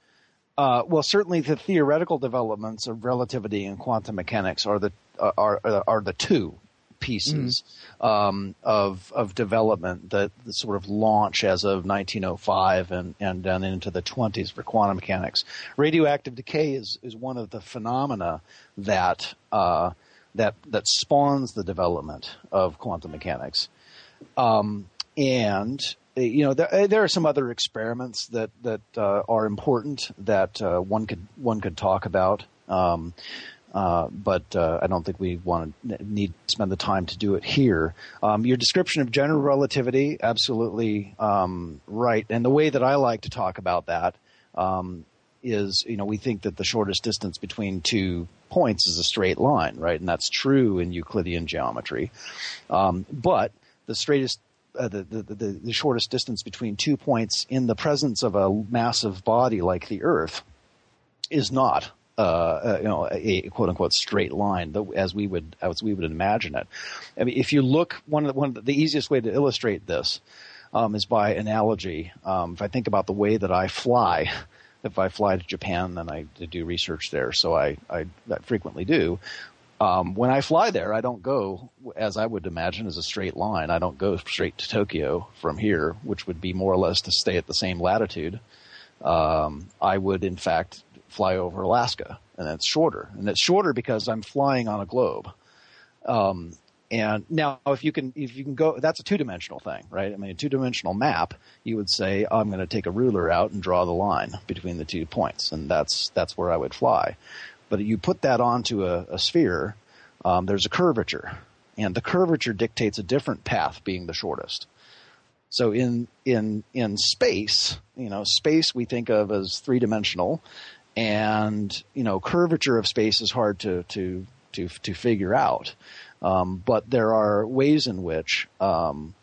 uh, well, certainly the theoretical developments of relativity and quantum mechanics are the uh, are are, are the two pieces um, of of development that, sort of launch as of 1905 and and then into the 20s for quantum mechanics. Radioactive decay is is one of the phenomena that uh, that that spawns the development of quantum mechanics. Um, and uh, you know there, there are some other experiments that that uh, are important that uh, one could one could talk about. Um, Uh, but uh, I don't think we want to need to spend the time to do it here. Um, your description of general relativity, absolutely um, right. And the way that I like to talk about that um, is, you know, we think that the shortest distance between two points is a straight line, right? And that's true in Euclidean geometry. Um, but the straightest uh, the, the, the, the, shortest distance between two points in the presence of a massive body like the Earth is not uh, uh, you know, a, quote unquote straight line, as we would as we would imagine it. I mean, if you look, one of the, one of the, easiest way to illustrate this um, is by analogy. Um, if I think about the way that I fly, <laughs> if I fly to Japan, then I do research there, so I, I frequently do. Um, when I fly there, I don't go as I would imagine as a straight line. I don't go straight to Tokyo from here, which would be more or less to stay at the same latitude. Um, I would, in fact, fly over Alaska, and that's shorter. And it's shorter because I'm flying on a globe. Um, and now, if you can, if you can go, that's a two-dimensional thing, right? I mean, a two-dimensional map, you would say, oh, I'm going to take a ruler out and draw the line between the two points, and that's that's where I would fly. But you put that onto a, a sphere, um, there's a curvature, and the curvature dictates a different path being the shortest. So in in in space, you know, space we think of as three dimensional, and you know curvature of space is hard to to to to figure out. Um, but there are ways in which um,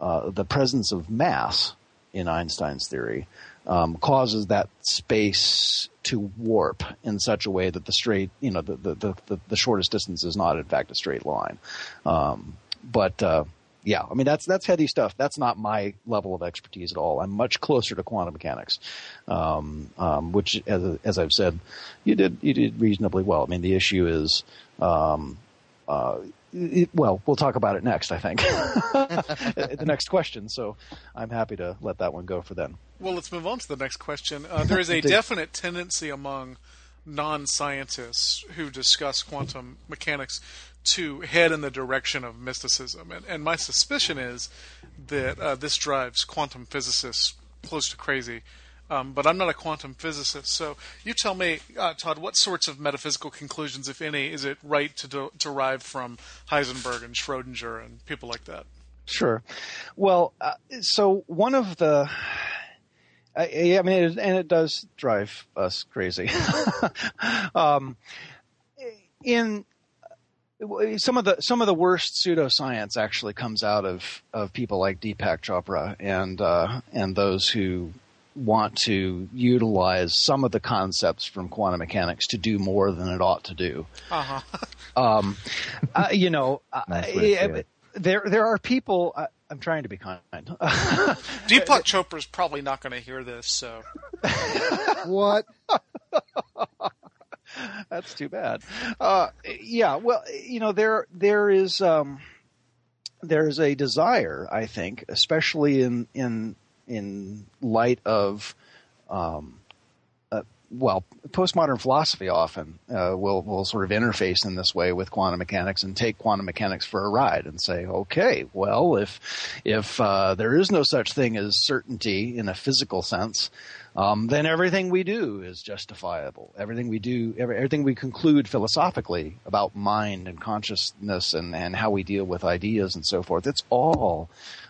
uh, the presence of mass in Einstein's theory um, causes that space to warp in such a way that the straight, you know, the the, the, the shortest distance is not in fact a straight line. Um, but uh, yeah, I mean that's that's heady stuff. That's not my level of expertise at all. I'm much closer to quantum mechanics, um, um, which, as, as, I've said, you did you did reasonably well. I mean, the issue is, um, uh, it, well, we'll talk about it next. I think <laughs> the next question. So I'm happy to let that one go for then. Well, let's move on to the next question. Uh, there is a <laughs> definite tendency among non-scientists who discuss quantum mechanics to head in the direction of mysticism. And, and my suspicion is that uh, this drives quantum physicists close to crazy. Um, but I'm not a quantum physicist, so you tell me, uh, Todd, what sorts of metaphysical conclusions, if any, is it right to do- derive from Heisenberg and Schrodinger and people like that? Sure. Well, uh, so one of the I, I mean, it, and it does drive us crazy. <laughs> um, in some of the some of the worst pseudoscience actually comes out of of people like Deepak Chopra and uh, and those who want to utilize some of the concepts from quantum mechanics to do more than it ought to do. Uh-huh. <laughs> um, uh, you know, nice there there are people. Uh, I'm trying to be kind. <laughs> Deepak Chopra is probably not going to hear this, so. <laughs> what? That's too bad. Uh, yeah, well, you know, there there is um, there's a desire, I think, especially in in in light of um, uh, well, postmodern philosophy often uh, will will sort of interface in this way with quantum mechanics and take quantum mechanics for a ride and say, okay, well, if if uh, there is no such thing as certainty in a physical sense, um, then everything we do is justifiable. Everything we do, every, everything we conclude philosophically about mind and consciousness and, and how we deal with ideas and so forth, it's all,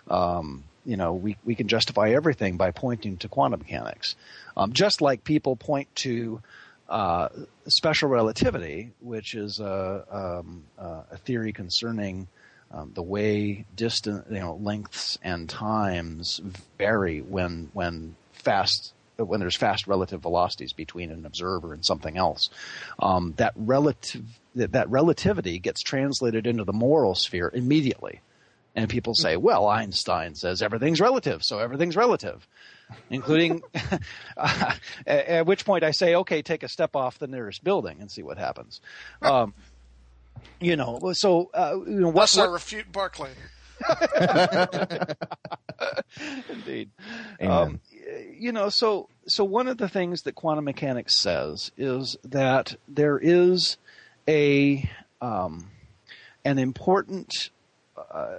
um, you know, we, we can justify everything by pointing to quantum mechanics. Um, just like people point to uh, special relativity, which is a, um, a theory concerning um, the way distant, you know, lengths and times vary when when fast when there's fast relative velocities between an observer and something else. Um, that relative that, that relativity gets translated into the moral sphere immediately. And people say, well, Einstein says everything's relative, so everything's relative, including, <laughs> uh, at, at, which point I say, okay, take a step off the nearest building and see what happens. Um, you know, so, uh, you know, what, what, refute Berkeley. <laughs> Indeed. Um, you know, so so one of the things that quantum mechanics says is that there is a um, an important uh,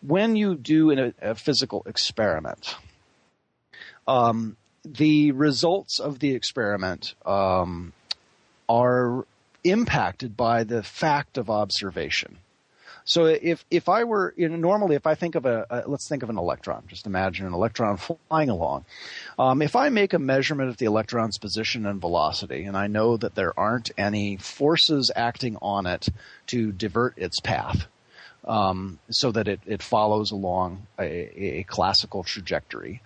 when you do a, a physical experiment. Um, the results of the experiment um, are impacted by the fact of observation. So if if I were you know, normally if I think of a, a, let's think of an electron, just imagine an electron flying along. Um, if I make a measurement of the electron's position and velocity, and I know that there aren't any forces acting on it to divert its path, um, so that it, it follows along a, a classical trajectory.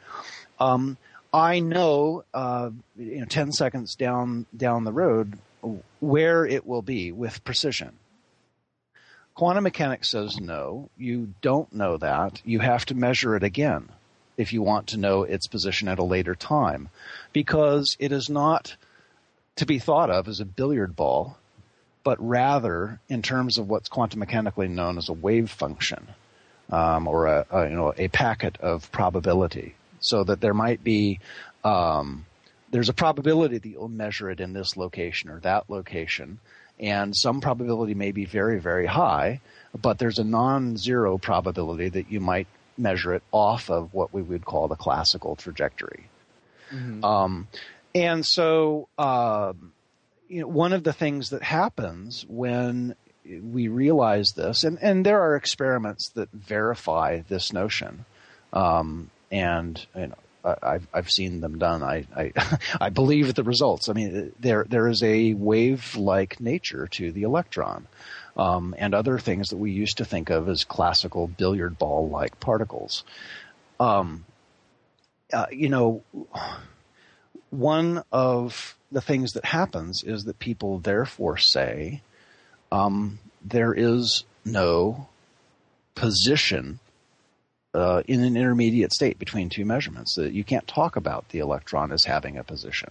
Um, I know, uh, you know, ten seconds down down the road where it will be with precision. Quantum mechanics says no, you don't know that. You have to measure it again if you want to know its position at a later time because it is not to be thought of as a billiard ball, but rather in terms of what's quantum mechanically known as a wave function um, or a, a, you know a packet of probability. So that there might be um, there's a probability that you'll measure it in this location or that location, and some probability may be very, very high, but there's a non-zero probability that you might measure it off of what we would call the classical trajectory. Mm-hmm. Um, and so, uh, you know, one of the things that happens when we realize this, and, and there are experiments that verify this notion, um, and you know, I've I've seen them done. I I, <laughs> I believe the results. I mean, there there is a wave like nature to the electron, um, and other things that we used to think of as classical billiard ball like particles. Um, uh, you know, one of the things that happens is that people therefore say um, there is no position uh, in an intermediate state between two measurements. Uh, you can't talk about the electron as having a position.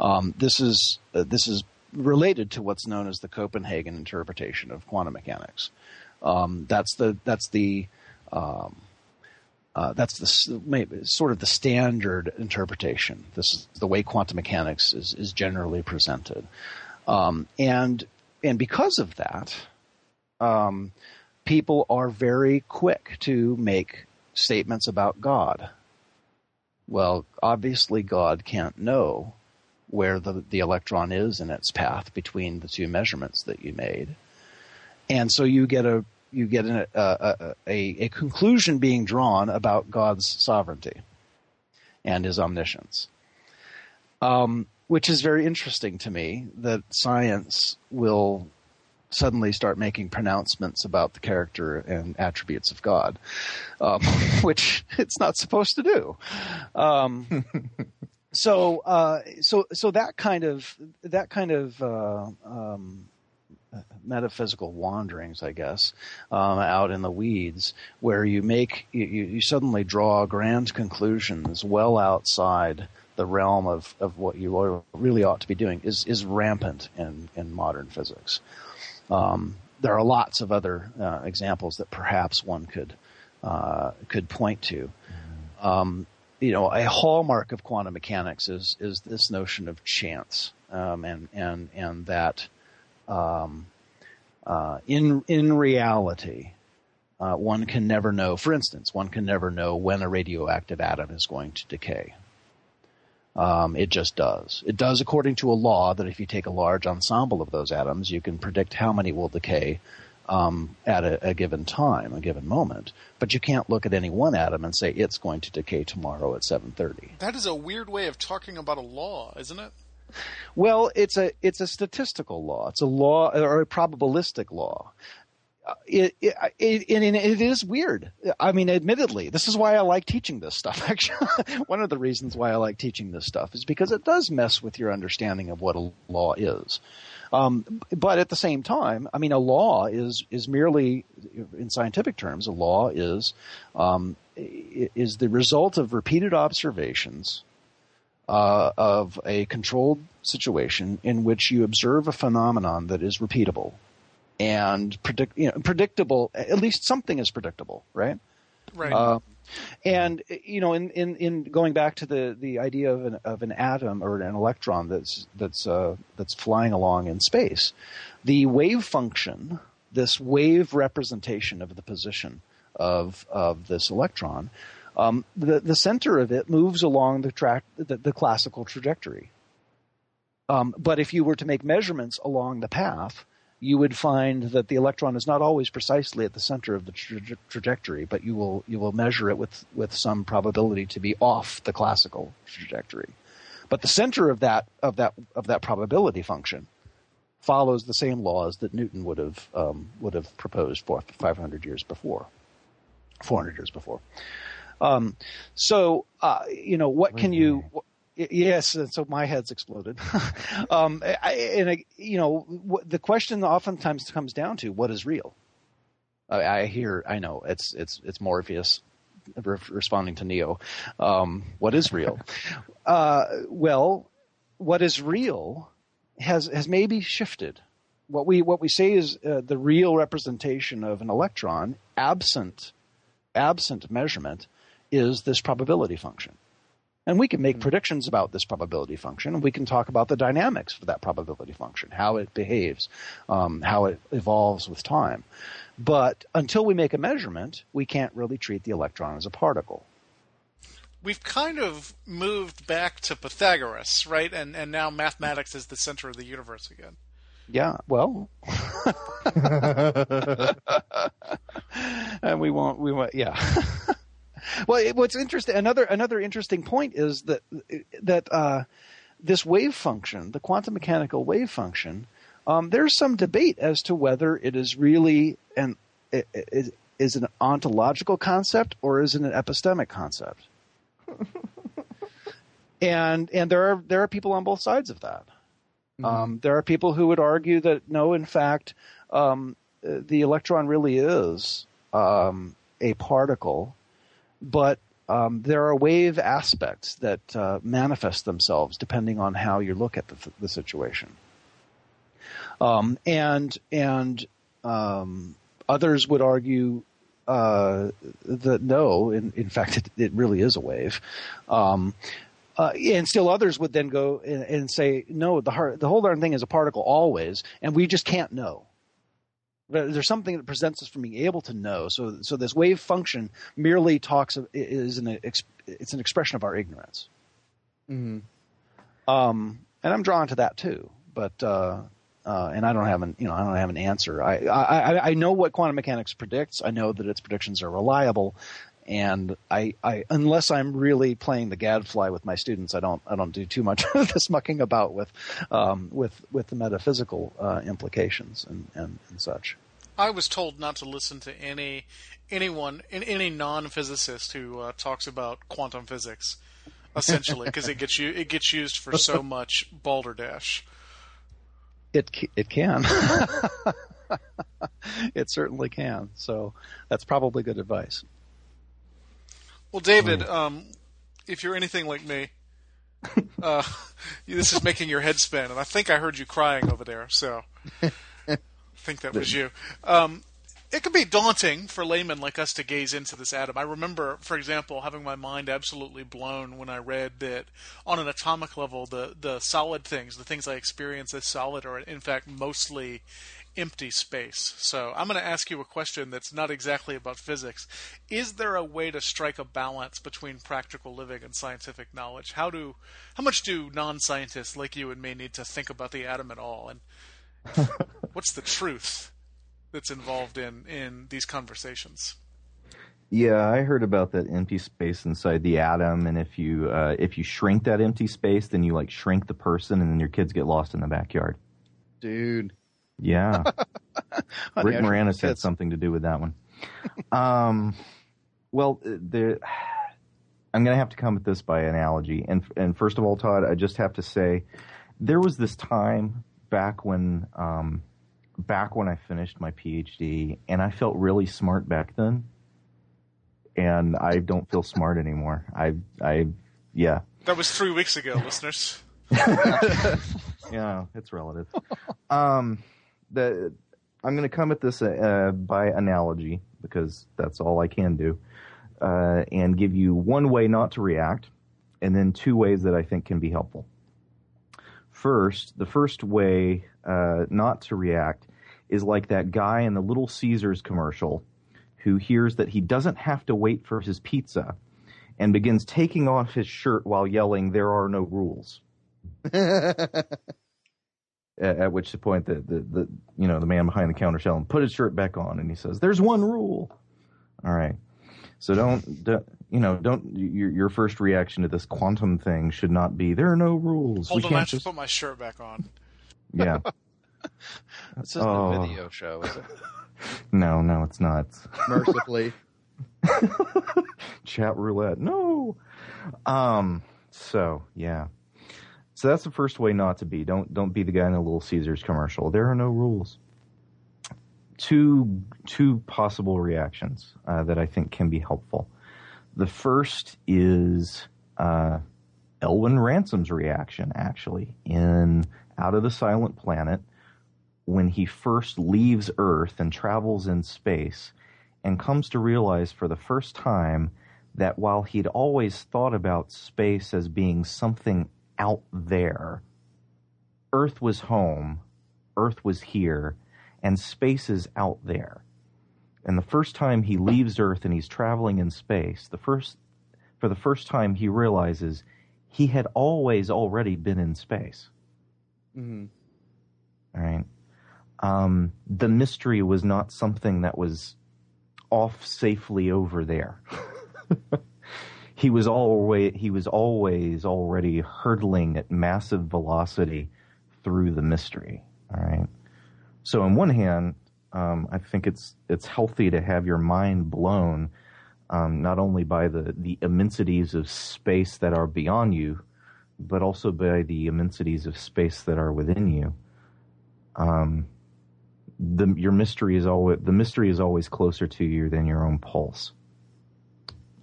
Um, this is uh, this is related to what's known as the Copenhagen interpretation of quantum mechanics. Um, that's the that's the um, uh, that's the sort of the standard interpretation. This is the way quantum mechanics is is generally presented, um, and and because of that, um, people are very quick to make statements about God. Well, obviously, God can't know where the, the electron is in its path between the two measurements that you made. And so you get a you get an, a, a, a conclusion being drawn about God's sovereignty and his omniscience. Um, which is very interesting to me that science will suddenly start making pronouncements about the character and attributes of God, um, <laughs> which it's not supposed to do. Um, <laughs> so, uh, so, so that kind of that kind of uh, um, metaphysical wanderings, I guess, um, out in the weeds, where you make you, you suddenly draw grand conclusions well outside the realm of, of what you really ought to be doing is is rampant in, in modern physics. Um, there are lots of other uh, examples that perhaps one could uh, could point to. Um, you know, a hallmark of quantum mechanics is is this notion of chance, um, and and and that um, uh, in in reality, uh, one can never know. For instance, one can never know when a radioactive atom is going to decay. Um, it just does. It does according to a law that if you take a large ensemble of those atoms, you can predict how many will decay um, at a, a, given time, a given moment. But you can't look at any one atom and say it's going to decay tomorrow at 7:30. That is a weird way of talking about a law, isn't it? Well, it's a it's a statistical law. It's a law or a probabilistic law it, it, it, it is weird. I mean, admittedly, this is why I like teaching this stuff. <laughs> Actually, one of the reasons why I like teaching this stuff is because it does mess with your understanding of what a law is. Um, but at the same time, I mean, a law is is merely, in scientific terms, a law is um, is the result of repeated observations uh, of a controlled situation in which you observe a phenomenon that is repeatable and predict, you know, predictable. At least something is predictable, right? Right. Uh, and you know, in, in, in going back to the, the idea of an of an atom or an electron that's that's uh, that's flying along in space, the wave function, this wave representation of the position of of this electron, um, the the center of it moves along the track the, the classical trajectory. Um, but if you were to make measurements along the path, you would find that the electron is not always precisely at the center of the tra- trajectory, but you will you will measure it with with some probability to be off the classical trajectory. But the center of that of that of that probability function follows the same laws that Newton would have um, would have proposed for 500 years before, 400 years before. Um, so uh, you know what can you Yes, so my head's exploded. <laughs> um, I, and I, you know, the question oftentimes comes down to what is real. I, I hear, I know it's it's it's Morpheus re- responding to Neo. Um, what is real? <laughs> uh, well, what is real has has maybe shifted. What we what we say is uh, the real representation of an electron, absent absent measurement, is this probability function. And we can make mm-hmm. predictions about this probability function, and we can talk about the dynamics for that probability function, how it behaves, um, how it evolves with time. But until we make a measurement, we can't really treat the electron as a particle. We've kind of moved back to Pythagoras, right? And and now mathematics is the center of the universe again. Yeah, well, <laughs> <laughs> and we won't. We won't. Yeah. <laughs> Well, what's interesting another another interesting point is that that uh, this wave function, the quantum mechanical wave function, um, there's some debate as to whether it is really an is, is an ontological concept or is it an epistemic concept. <laughs> and and there are there are people on both sides of that. Mm-hmm. Um, there are people who would argue that no, in fact, um, the electron really is um, a particle but um, there are wave aspects that uh, manifest themselves depending on how you look at the, the situation. Um, and and um, others would argue uh, that no, in, in fact, it, it, really is a wave. Um, uh, and still others would then go and, and say, no, the, heart, the whole darn thing is a particle always, and we just can't know there's something that presents us from being able to know. So, so this wave function merely talks of, is an it's an expression of our ignorance. Mm-hmm. Um, and I'm drawn to that too, but uh, uh, and I don't have an you know I don't have an answer. I, I I know what quantum mechanics predicts. I know that its predictions are reliable, and I, I unless I'm really playing the gadfly with my students, I don't I don't do too much <laughs> of this mucking about with um, with with the metaphysical uh, implications and, and, and such. I was told not to listen to any anyone any non-physicist who uh, talks about quantum physics, essentially, because it gets you it gets used for so <laughs> much balderdash. It it can. <laughs> it certainly can. So that's probably good advice. Well, David, um, if you're anything like me, uh, <laughs> this is making your head spin, and I think I heard you crying over there. So <laughs> I think that was you. Um, it can be daunting for laymen like us to gaze into this atom. I remember, for example, having my mind absolutely blown when I read that on an atomic level, the the solid things, the things I experience as solid, are in fact mostly empty space. So I'm going to ask you a question that's not exactly about physics. Is there a way to strike a balance between practical living and scientific knowledge? How do how much do non-scientists like you and me need to think about the atom at all and <laughs> what's the truth that's involved in in these conversations? Yeah, I heard about that empty space inside the atom, and if you uh, if you shrink that empty space, then you like shrink the person, and then your kids get lost in the backyard. Dude, yeah. <laughs> Rick Moranis had something to do with that one. <laughs> Um, well, the, <sighs> I'm going to have to come at this by analogy. And, and first of all, Todd, I just have to say there was this time back when, um, back when I finished my PhD and I felt really smart back then. And I don't feel smart anymore. I, I, yeah. That was three weeks ago, <laughs> listeners. yeah, it's relative. Um, the I'm going to come at this uh, by analogy because that's all I can do, uh, and give you one way not to react, and then two ways that I think can be helpful. First, the first way uh, not to react is like that guy in the Little Caesars commercial who hears that he doesn't have to wait for his pizza and begins taking off his shirt while yelling, There are no rules. <laughs> at, at which point the, the, the you know the man behind the counter tells him put his shirt back on, and he says, "There's one rule." All right, so don't, don't you know don't your your first reaction to this quantum thing should not be there are no rules. Hold we on, I can't have to just put my shirt back on. yeah. <laughs> This isn't Oh. a video show, is it? <laughs> No, no, it's not. Mercifully. <laughs> Chat roulette. No. Um. So yeah. So that's the first way not to be. Don't don't be the guy in the Little Caesars commercial. There are no rules. Two two possible reactions uh, that I think can be helpful. The first is uh, Elwin Ransom's reaction, actually, in Out of the Silent Planet, when he first leaves Earth and travels in space and comes to realize for the first time that while he'd always thought about space as being something out there, Earth was home, Earth was here, and space is out there. And the first time he leaves Earth and he's traveling in space, the first for the first time he realizes he had always already been in space. hmm All right. Um, the mystery was not something that was off safely over there. <laughs> he was always he was always already hurtling at massive velocity through the mystery. All right. So on one hand, um, I think it's it's healthy to have your mind blown um, not only by the the immensities of space that are beyond you, but also by the immensities of space that are within you. Um, the your mystery is always the mystery is always closer to you than your own pulse,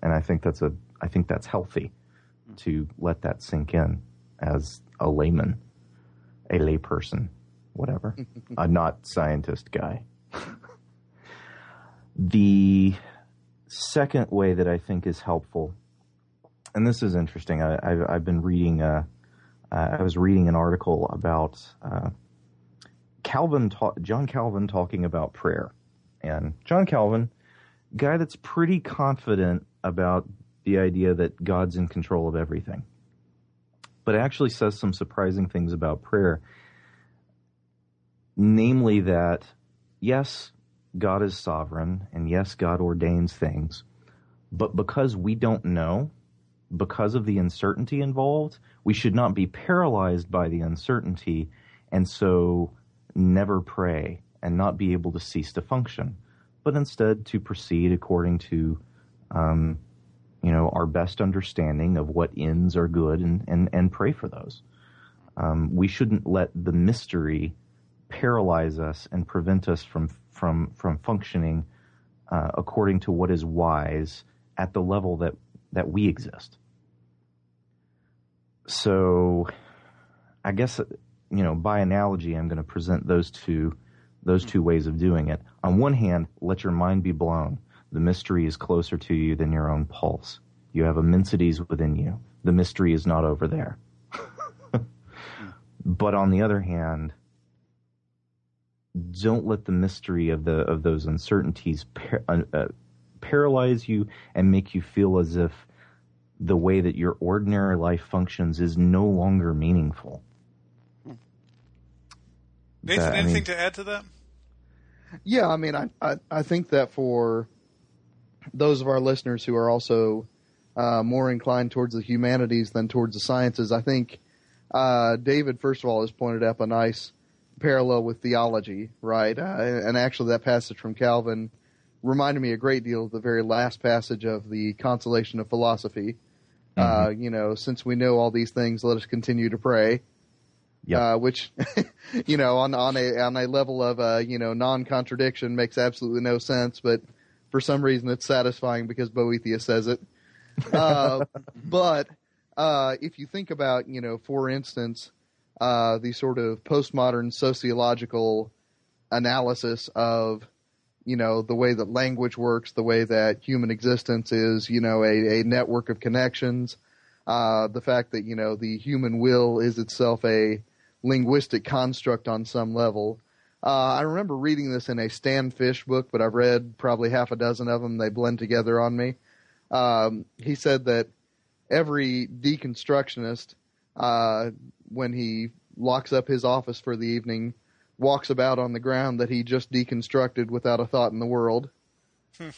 and I think that's a I think that's healthy to let that sink in as a layman, a layperson, whatever, <laughs> a not scientist guy. <laughs> the second way that I think is helpful, and this is interesting. I, I've, I've been reading. Uh, uh, I was reading an article about uh, Calvin, ta- John Calvin, talking about prayer, and John Calvin, guy that's pretty confident about the idea that God's in control of everything, but it actually says some surprising things about prayer. Namely, that yes, God is sovereign, and yes, God ordains things, but because we don't know, because of the uncertainty involved, we should not be paralyzed by the uncertainty and so never pray and not be able to cease to function, but instead to proceed according to, um, you know, our best understanding of what ends are good and, and, and pray for those. Um, we shouldn't let the mystery paralyze us and prevent us from, from, from functioning uh, according to what is wise at the level that, that we exist. So, I guess you know by analogy, I'm going to present those two those two ways of doing it. On one hand, let your mind be blown. The mystery is closer to you than your own pulse. You have immensities within you. The mystery is not over there. <laughs> but on the other hand, don't let the mystery of the of those uncertainties par- uh, uh, paralyze you and make you feel as if the way that your ordinary life functions is no longer meaningful. Nathan, That- I anything mean- to add to that? Yeah, I mean, I, I, I think that for those of our listeners who are also uh, more inclined towards the humanities than towards the sciences, I think uh, David, first of all, has pointed up a nice parallel with theology, right? Uh, and actually, that passage from Calvin reminded me a great deal of the very last passage of the Consolation of Philosophy. Uh, you know, since we know all these things, let us continue to pray. Yep. Uh, which, <laughs> you know, on on a on a level of uh, you know non contradiction makes absolutely no sense, but for some reason it's satisfying because Boethius says it. Uh, <laughs> but uh, if you think about, you know, for instance, uh, the sort of postmodern sociological analysis of, you know, the way that language works, the way that human existence is, you know, a, a network of connections, uh, the fact that, you know, the human will is itself a linguistic construct on some level. Uh, I remember reading this in a Stan Fish book, but I've read probably half a dozen of them. They blend together on me. Um, he said that every deconstructionist uh, when he locks up his office for the evening, walks about on the ground that he just deconstructed without a thought in the world.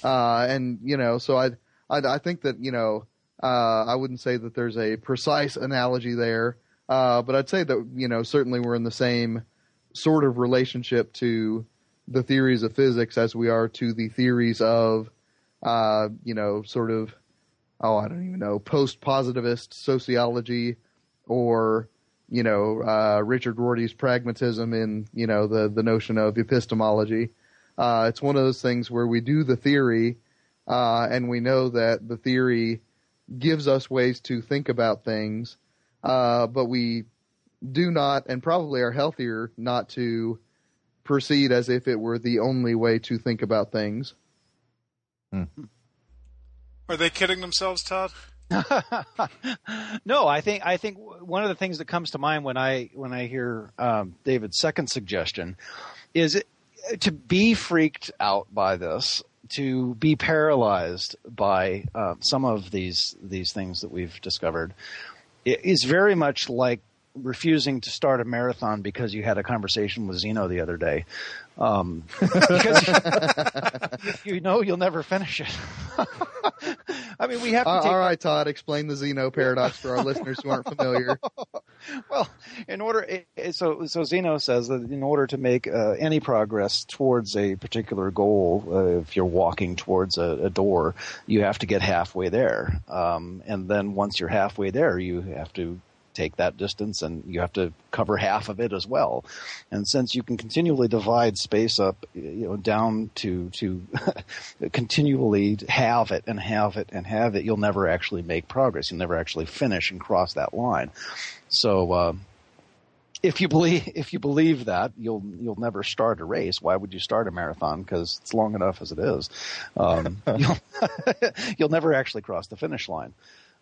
uh, and you know, so I, I, I think that you know, uh, I wouldn't say that there's a precise analogy there, uh, but I'd say that you know, certainly we're in the same sort of relationship to the theories of physics as we are to the theories of, uh, you know, sort of, oh, I don't even know, post-positivist sociology or you know, uh, Richard Rorty's pragmatism in, you know, the, the notion of epistemology. Uh, it's one of those things where we do the theory, uh, and we know that the theory gives us ways to think about things, uh, but we do not, and probably are healthier not to proceed as if it were the only way to think about things. Hmm. Are they kidding themselves, Todd? <laughs> no, I think I think one of the things that comes to mind when I when I hear um, David's second suggestion is it, to be freaked out by this, to be paralyzed by uh, some of these these things that we've discovered, is very much like refusing to start a marathon because you had a conversation with Zeno the other day. Um, <laughs> because you, <laughs> you know you'll never finish it. <laughs> I mean, we have to. Uh, all right, Todd, explain the Zeno paradox for our listeners who aren't familiar. well, in order, so so Zeno says that in order to make uh, any progress towards a particular goal, uh, if you're walking towards a, a, door, you have to get halfway there, um, and then once you're halfway there, you have to take that distance and you have to cover half of it as well. And since you can continually divide space up, you know, down to, to <laughs> continually halve it and halve it and halve it, you'll never actually make progress. You'll never actually finish and cross that line. So, uh, if you believe <laughs> if you believe that you'll you'll never start a race. Why would you start a marathon? Because it's long enough as it is. Um, <laughs> you'll, you'll never actually cross the finish line.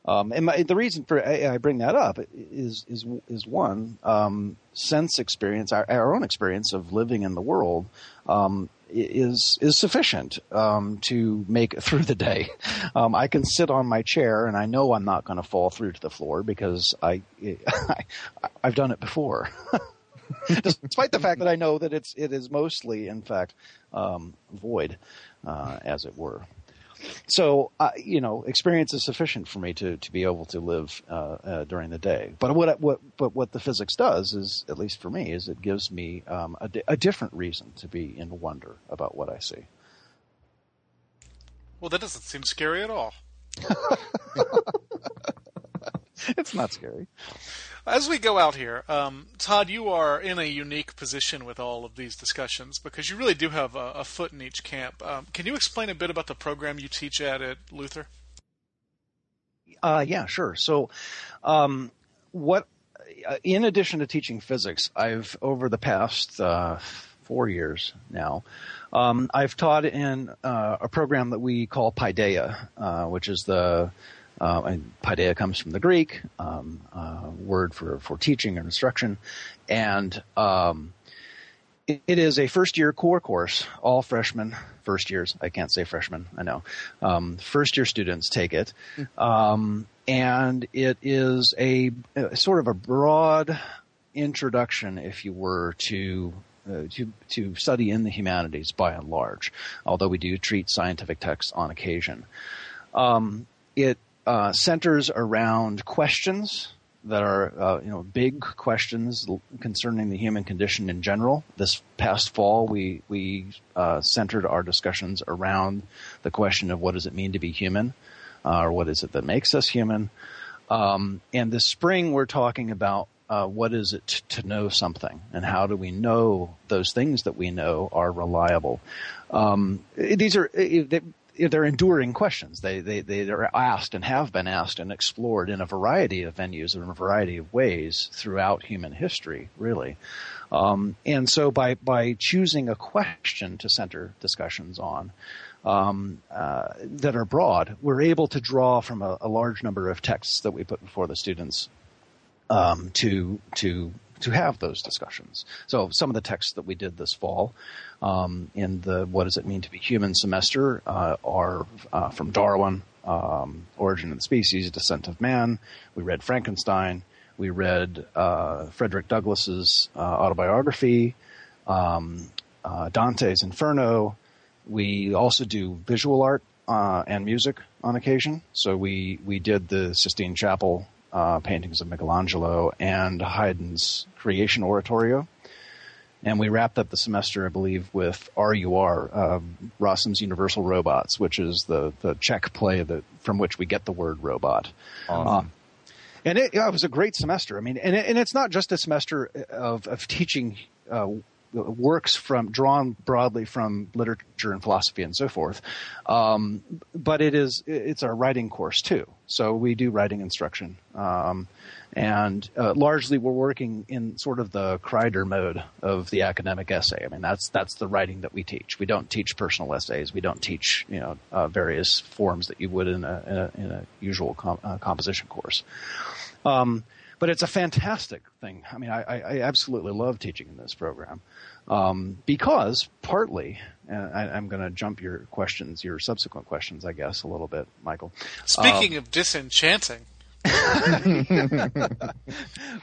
Um, and my, the reason for I, I, bring that up is is is one um, sense experience, our, our, own experience of living in the world. Um, is is sufficient um, to make it <laughs> through the day. Um, I can sit on my chair and I know I'm not going to fall through to the floor because I, I <laughs> have done it before. <laughs> Despite the fact that I know that it's it is mostly, in fact, um, void, uh, as it were so uh, you know, experience is sufficient for me to, to be able to live uh, uh, during the day. But what what but what the physics does is, at least for me, is it gives me um, a, a different reason to be in wonder about what I see. Well, that doesn't seem scary at all. <laughs> it's not scary. As we go out here, um, Todd, you are in a unique position with all of these discussions because you really do have a, a foot in each camp. Um, can you explain a bit about the program you teach at at Luther? Uh, yeah, sure. So, um, what, uh, in addition to teaching physics, I've over the past uh, four years now, um, I've taught in uh, a program that we call Paideia, uh, which is the uh, and paideia comes from the Greek um, uh, word for, for teaching or instruction, and um, it, it is a first year core course. All freshmen, first years, I can't say freshmen, I know, um, first year students take it, um, and it is a, a, sort of a broad introduction, if you were to uh, to to study in the humanities by and large, although we do treat scientific texts on occasion. Um, it uh, centers around questions that are uh, you know big questions concerning the human condition in general. This past fall, we we uh, centered our discussions around the question of what does it mean to be human, uh, or what is it that makes us human. Um, and this spring, we're talking about uh, what is it to know something, and how do we know those things that we know are reliable. Um, these are they're enduring questions. They, they, they are asked and have been asked and explored in a variety of venues and in a variety of ways throughout human history, really. Um, and so by, by choosing a question to center discussions on, um, uh, that are broad, we're able to draw from a, a, large number of texts that we put before the students um, to to to have those discussions. So some of the texts that we did this fall um, in the What Does It Mean to Be Human semester uh, are uh, from Darwin, um, Origin of the Species, Descent of Man. We read Frankenstein. We read uh, Frederick Douglass's uh, autobiography, um, uh, Dante's Inferno. We also do visual art uh, and music on occasion. So we we did the Sistine Chapel uh, paintings of Michelangelo and Haydn's Creation Oratorio. And we wrapped up the semester, I believe, with RUR, uh, Rossum's Universal Robots, which is the, the Czech play that from which we get the word robot. Awesome. and it, yeah, it was a great semester. I mean, and, it, and it's not just a semester of, of teaching uh, works from drawn broadly from literature and philosophy and so forth, um, but it is it's our writing course too. So we do writing instruction. Um, and uh, largely we're working in sort of the Kreider mode of the academic essay. I mean, that's that's the writing that we teach. We don't teach personal essays. We don't teach you know uh, various forms that you would in a in a, in a usual com- uh, composition course. Um, but it's a fantastic thing. I mean, I, I absolutely love teaching in this program um, because partly, and I, am going to jump your questions, your subsequent questions, I guess, a little bit, Michial. Speaking um, of disenchanting. <laughs>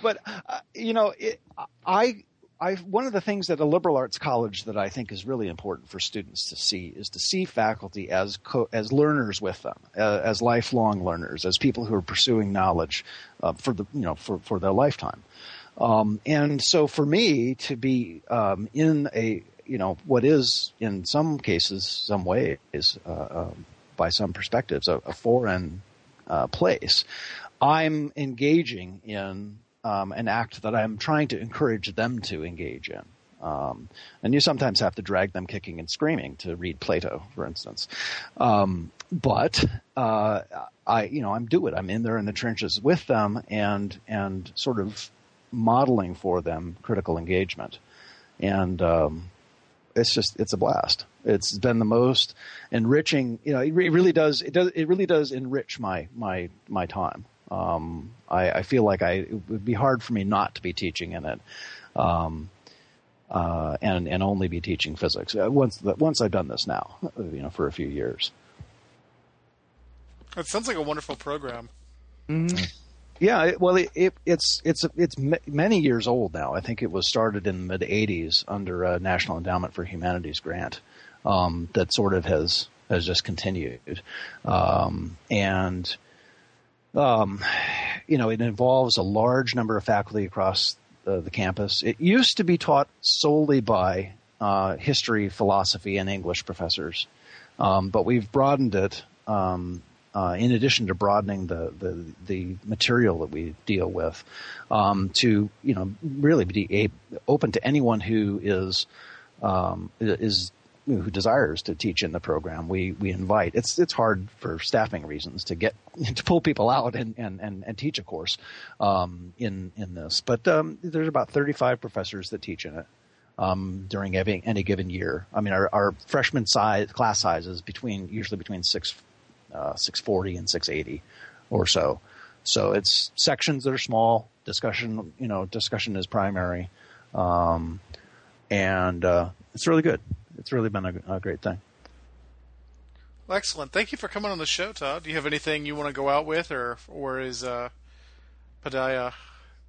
but uh, you know, it, I, I one of the things at a liberal arts college that I think is really important for students to see is to see faculty as co- as learners with them, uh, as lifelong learners, as people who are pursuing knowledge uh, for the you know for for their lifetime. Um, and so for me to be um, in a you know what is in some cases, some ways, uh, uh, by some perspectives, a, a foreign uh, place, I'm engaging in um, an act that I'm trying to encourage them to engage in. Um, and you sometimes have to drag them kicking and screaming to read Plato, for instance. Um, but uh, I, you know, I'm do it. I'm in there in the trenches with them and and sort of modeling for them critical engagement. And um, it's just it's a blast. It's been the most enriching. You know, it really does. It does. It really does enrich my my my time. Um, I, I, feel like I it would be hard for me not to be teaching in it, um, uh, and and only be teaching physics uh, once the, once I've done this now, you know, for a few years. It sounds like a wonderful program. Mm-hmm. Yeah, well, it, it, it's it's it's many years old now. I think it was started in the mid '80s under a National Endowment for Humanities grant um, that sort of has has just continued, um, and um, you know, it involves a large number of faculty across the, the campus. It used to be taught solely by uh, history, philosophy, and English professors, um, but we've broadened it. Um, uh, in addition to broadening the, the, the material that we deal with, um, to you know really be open to anyone who is um, is who desires to teach in the program, we we invite. It's it's hard for staffing reasons to get <laughs> to pull people out and and and, and teach a course um, in in this. But um, there's about 35 professors that teach in it. Um, during any, any given year, I mean, our, our freshman size class sizes between usually between six uh, 640 and 680 or so. So it's sections that are small. Discussion, you know, discussion is primary, um, and uh, it's really good it's really been a, a great thing. Well, excellent. Thank you for coming on the show, Todd. Do you have anything you want to go out with, or or is uh,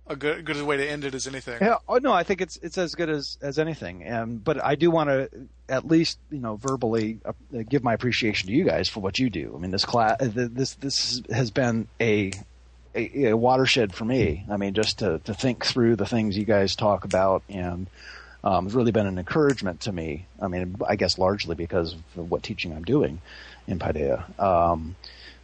a good good way to end it as anything? Yeah, oh, no, I think it's it's as good as as anything. And but I do want to at least you know verbally uh, give my appreciation to you guys for what you do. I mean, this class, uh, this this has been a a, a watershed for me. I mean, just to to think through the things you guys talk about and um, has really been an encouragement to me. I mean, I guess largely because of what teaching I'm doing in Paideia. Um,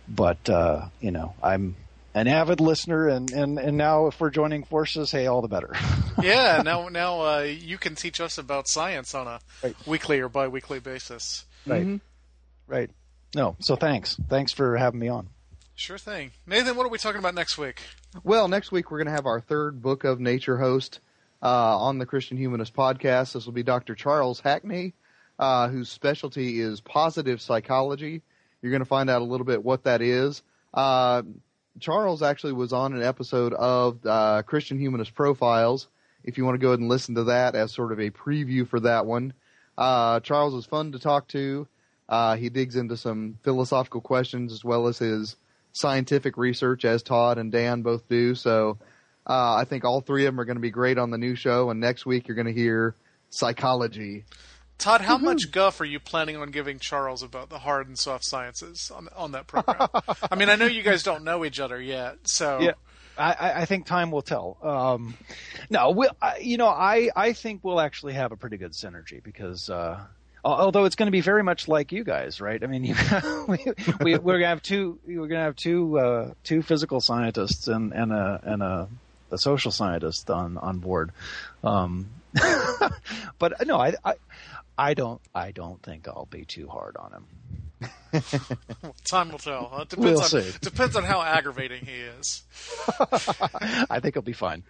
but uh, you know, I'm an avid listener, and, and, and now if we're joining forces, hey, all the better. <laughs> yeah, now now uh, you can teach us about science on a right. weekly or biweekly basis. Right, mm-hmm. right. No, so thanks, thanks for having me on. Sure thing, Nathan. What are we talking about next week? Well, next week we're going to have our third book of nature host, uh, on the Christian Humanist podcast. This will be Dr. Charles Hackney, uh, whose specialty is positive psychology. You're going to find out a little bit what that is. Charles actually was on an episode of uh, Christian Humanist Profiles. If you want to go ahead and listen to that as sort of a preview for that one, uh, Charles is fun to talk to. Uh, he digs into some philosophical questions as well as his scientific research, as Todd and Dan both do. So Uh, I think all three of them are going to be great on the new show, and next week you're going to hear psychology. Todd, how much guff are you planning on giving Charles about the hard and soft sciences on on that program? I mean, I know you guys don't know each other yet, so Yeah. I, I think time will tell. Um, no, we, I, you know, I, I think we'll actually have a pretty good synergy because, uh, although it's going to be very much like you guys, right? I mean, <laughs> you, we, we, we're going to have two, we're going to have two, uh, two physical scientists and, and a, and a, a social scientist on, on board. Um, <laughs> but no, I, I, I don't, I don't think I'll be too hard on him. <laughs> time will tell. Huh? Depends We'll on see. depends on how aggravating he is. <laughs> I think he'll be fine.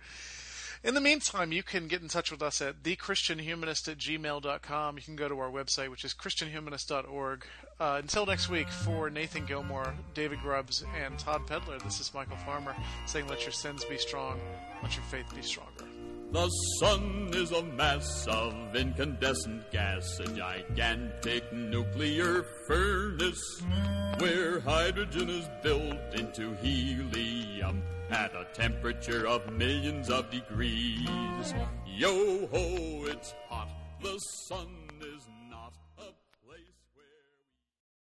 In the meantime, you can get in touch with us at thechristianhumanist at gmail.com. You can go to our website, which is christianhumanist.org. Uh, until next week, for Nathan Gilmour, David Grubbs, and Todd Pedlar, this is Michial Farmer saying, Let your sins be strong, let your faith be stronger. The sun is a mass of incandescent gas, a gigantic nuclear furnace where hydrogen is built into helium at a temperature of millions of degrees. Yo ho, it's hot. The sun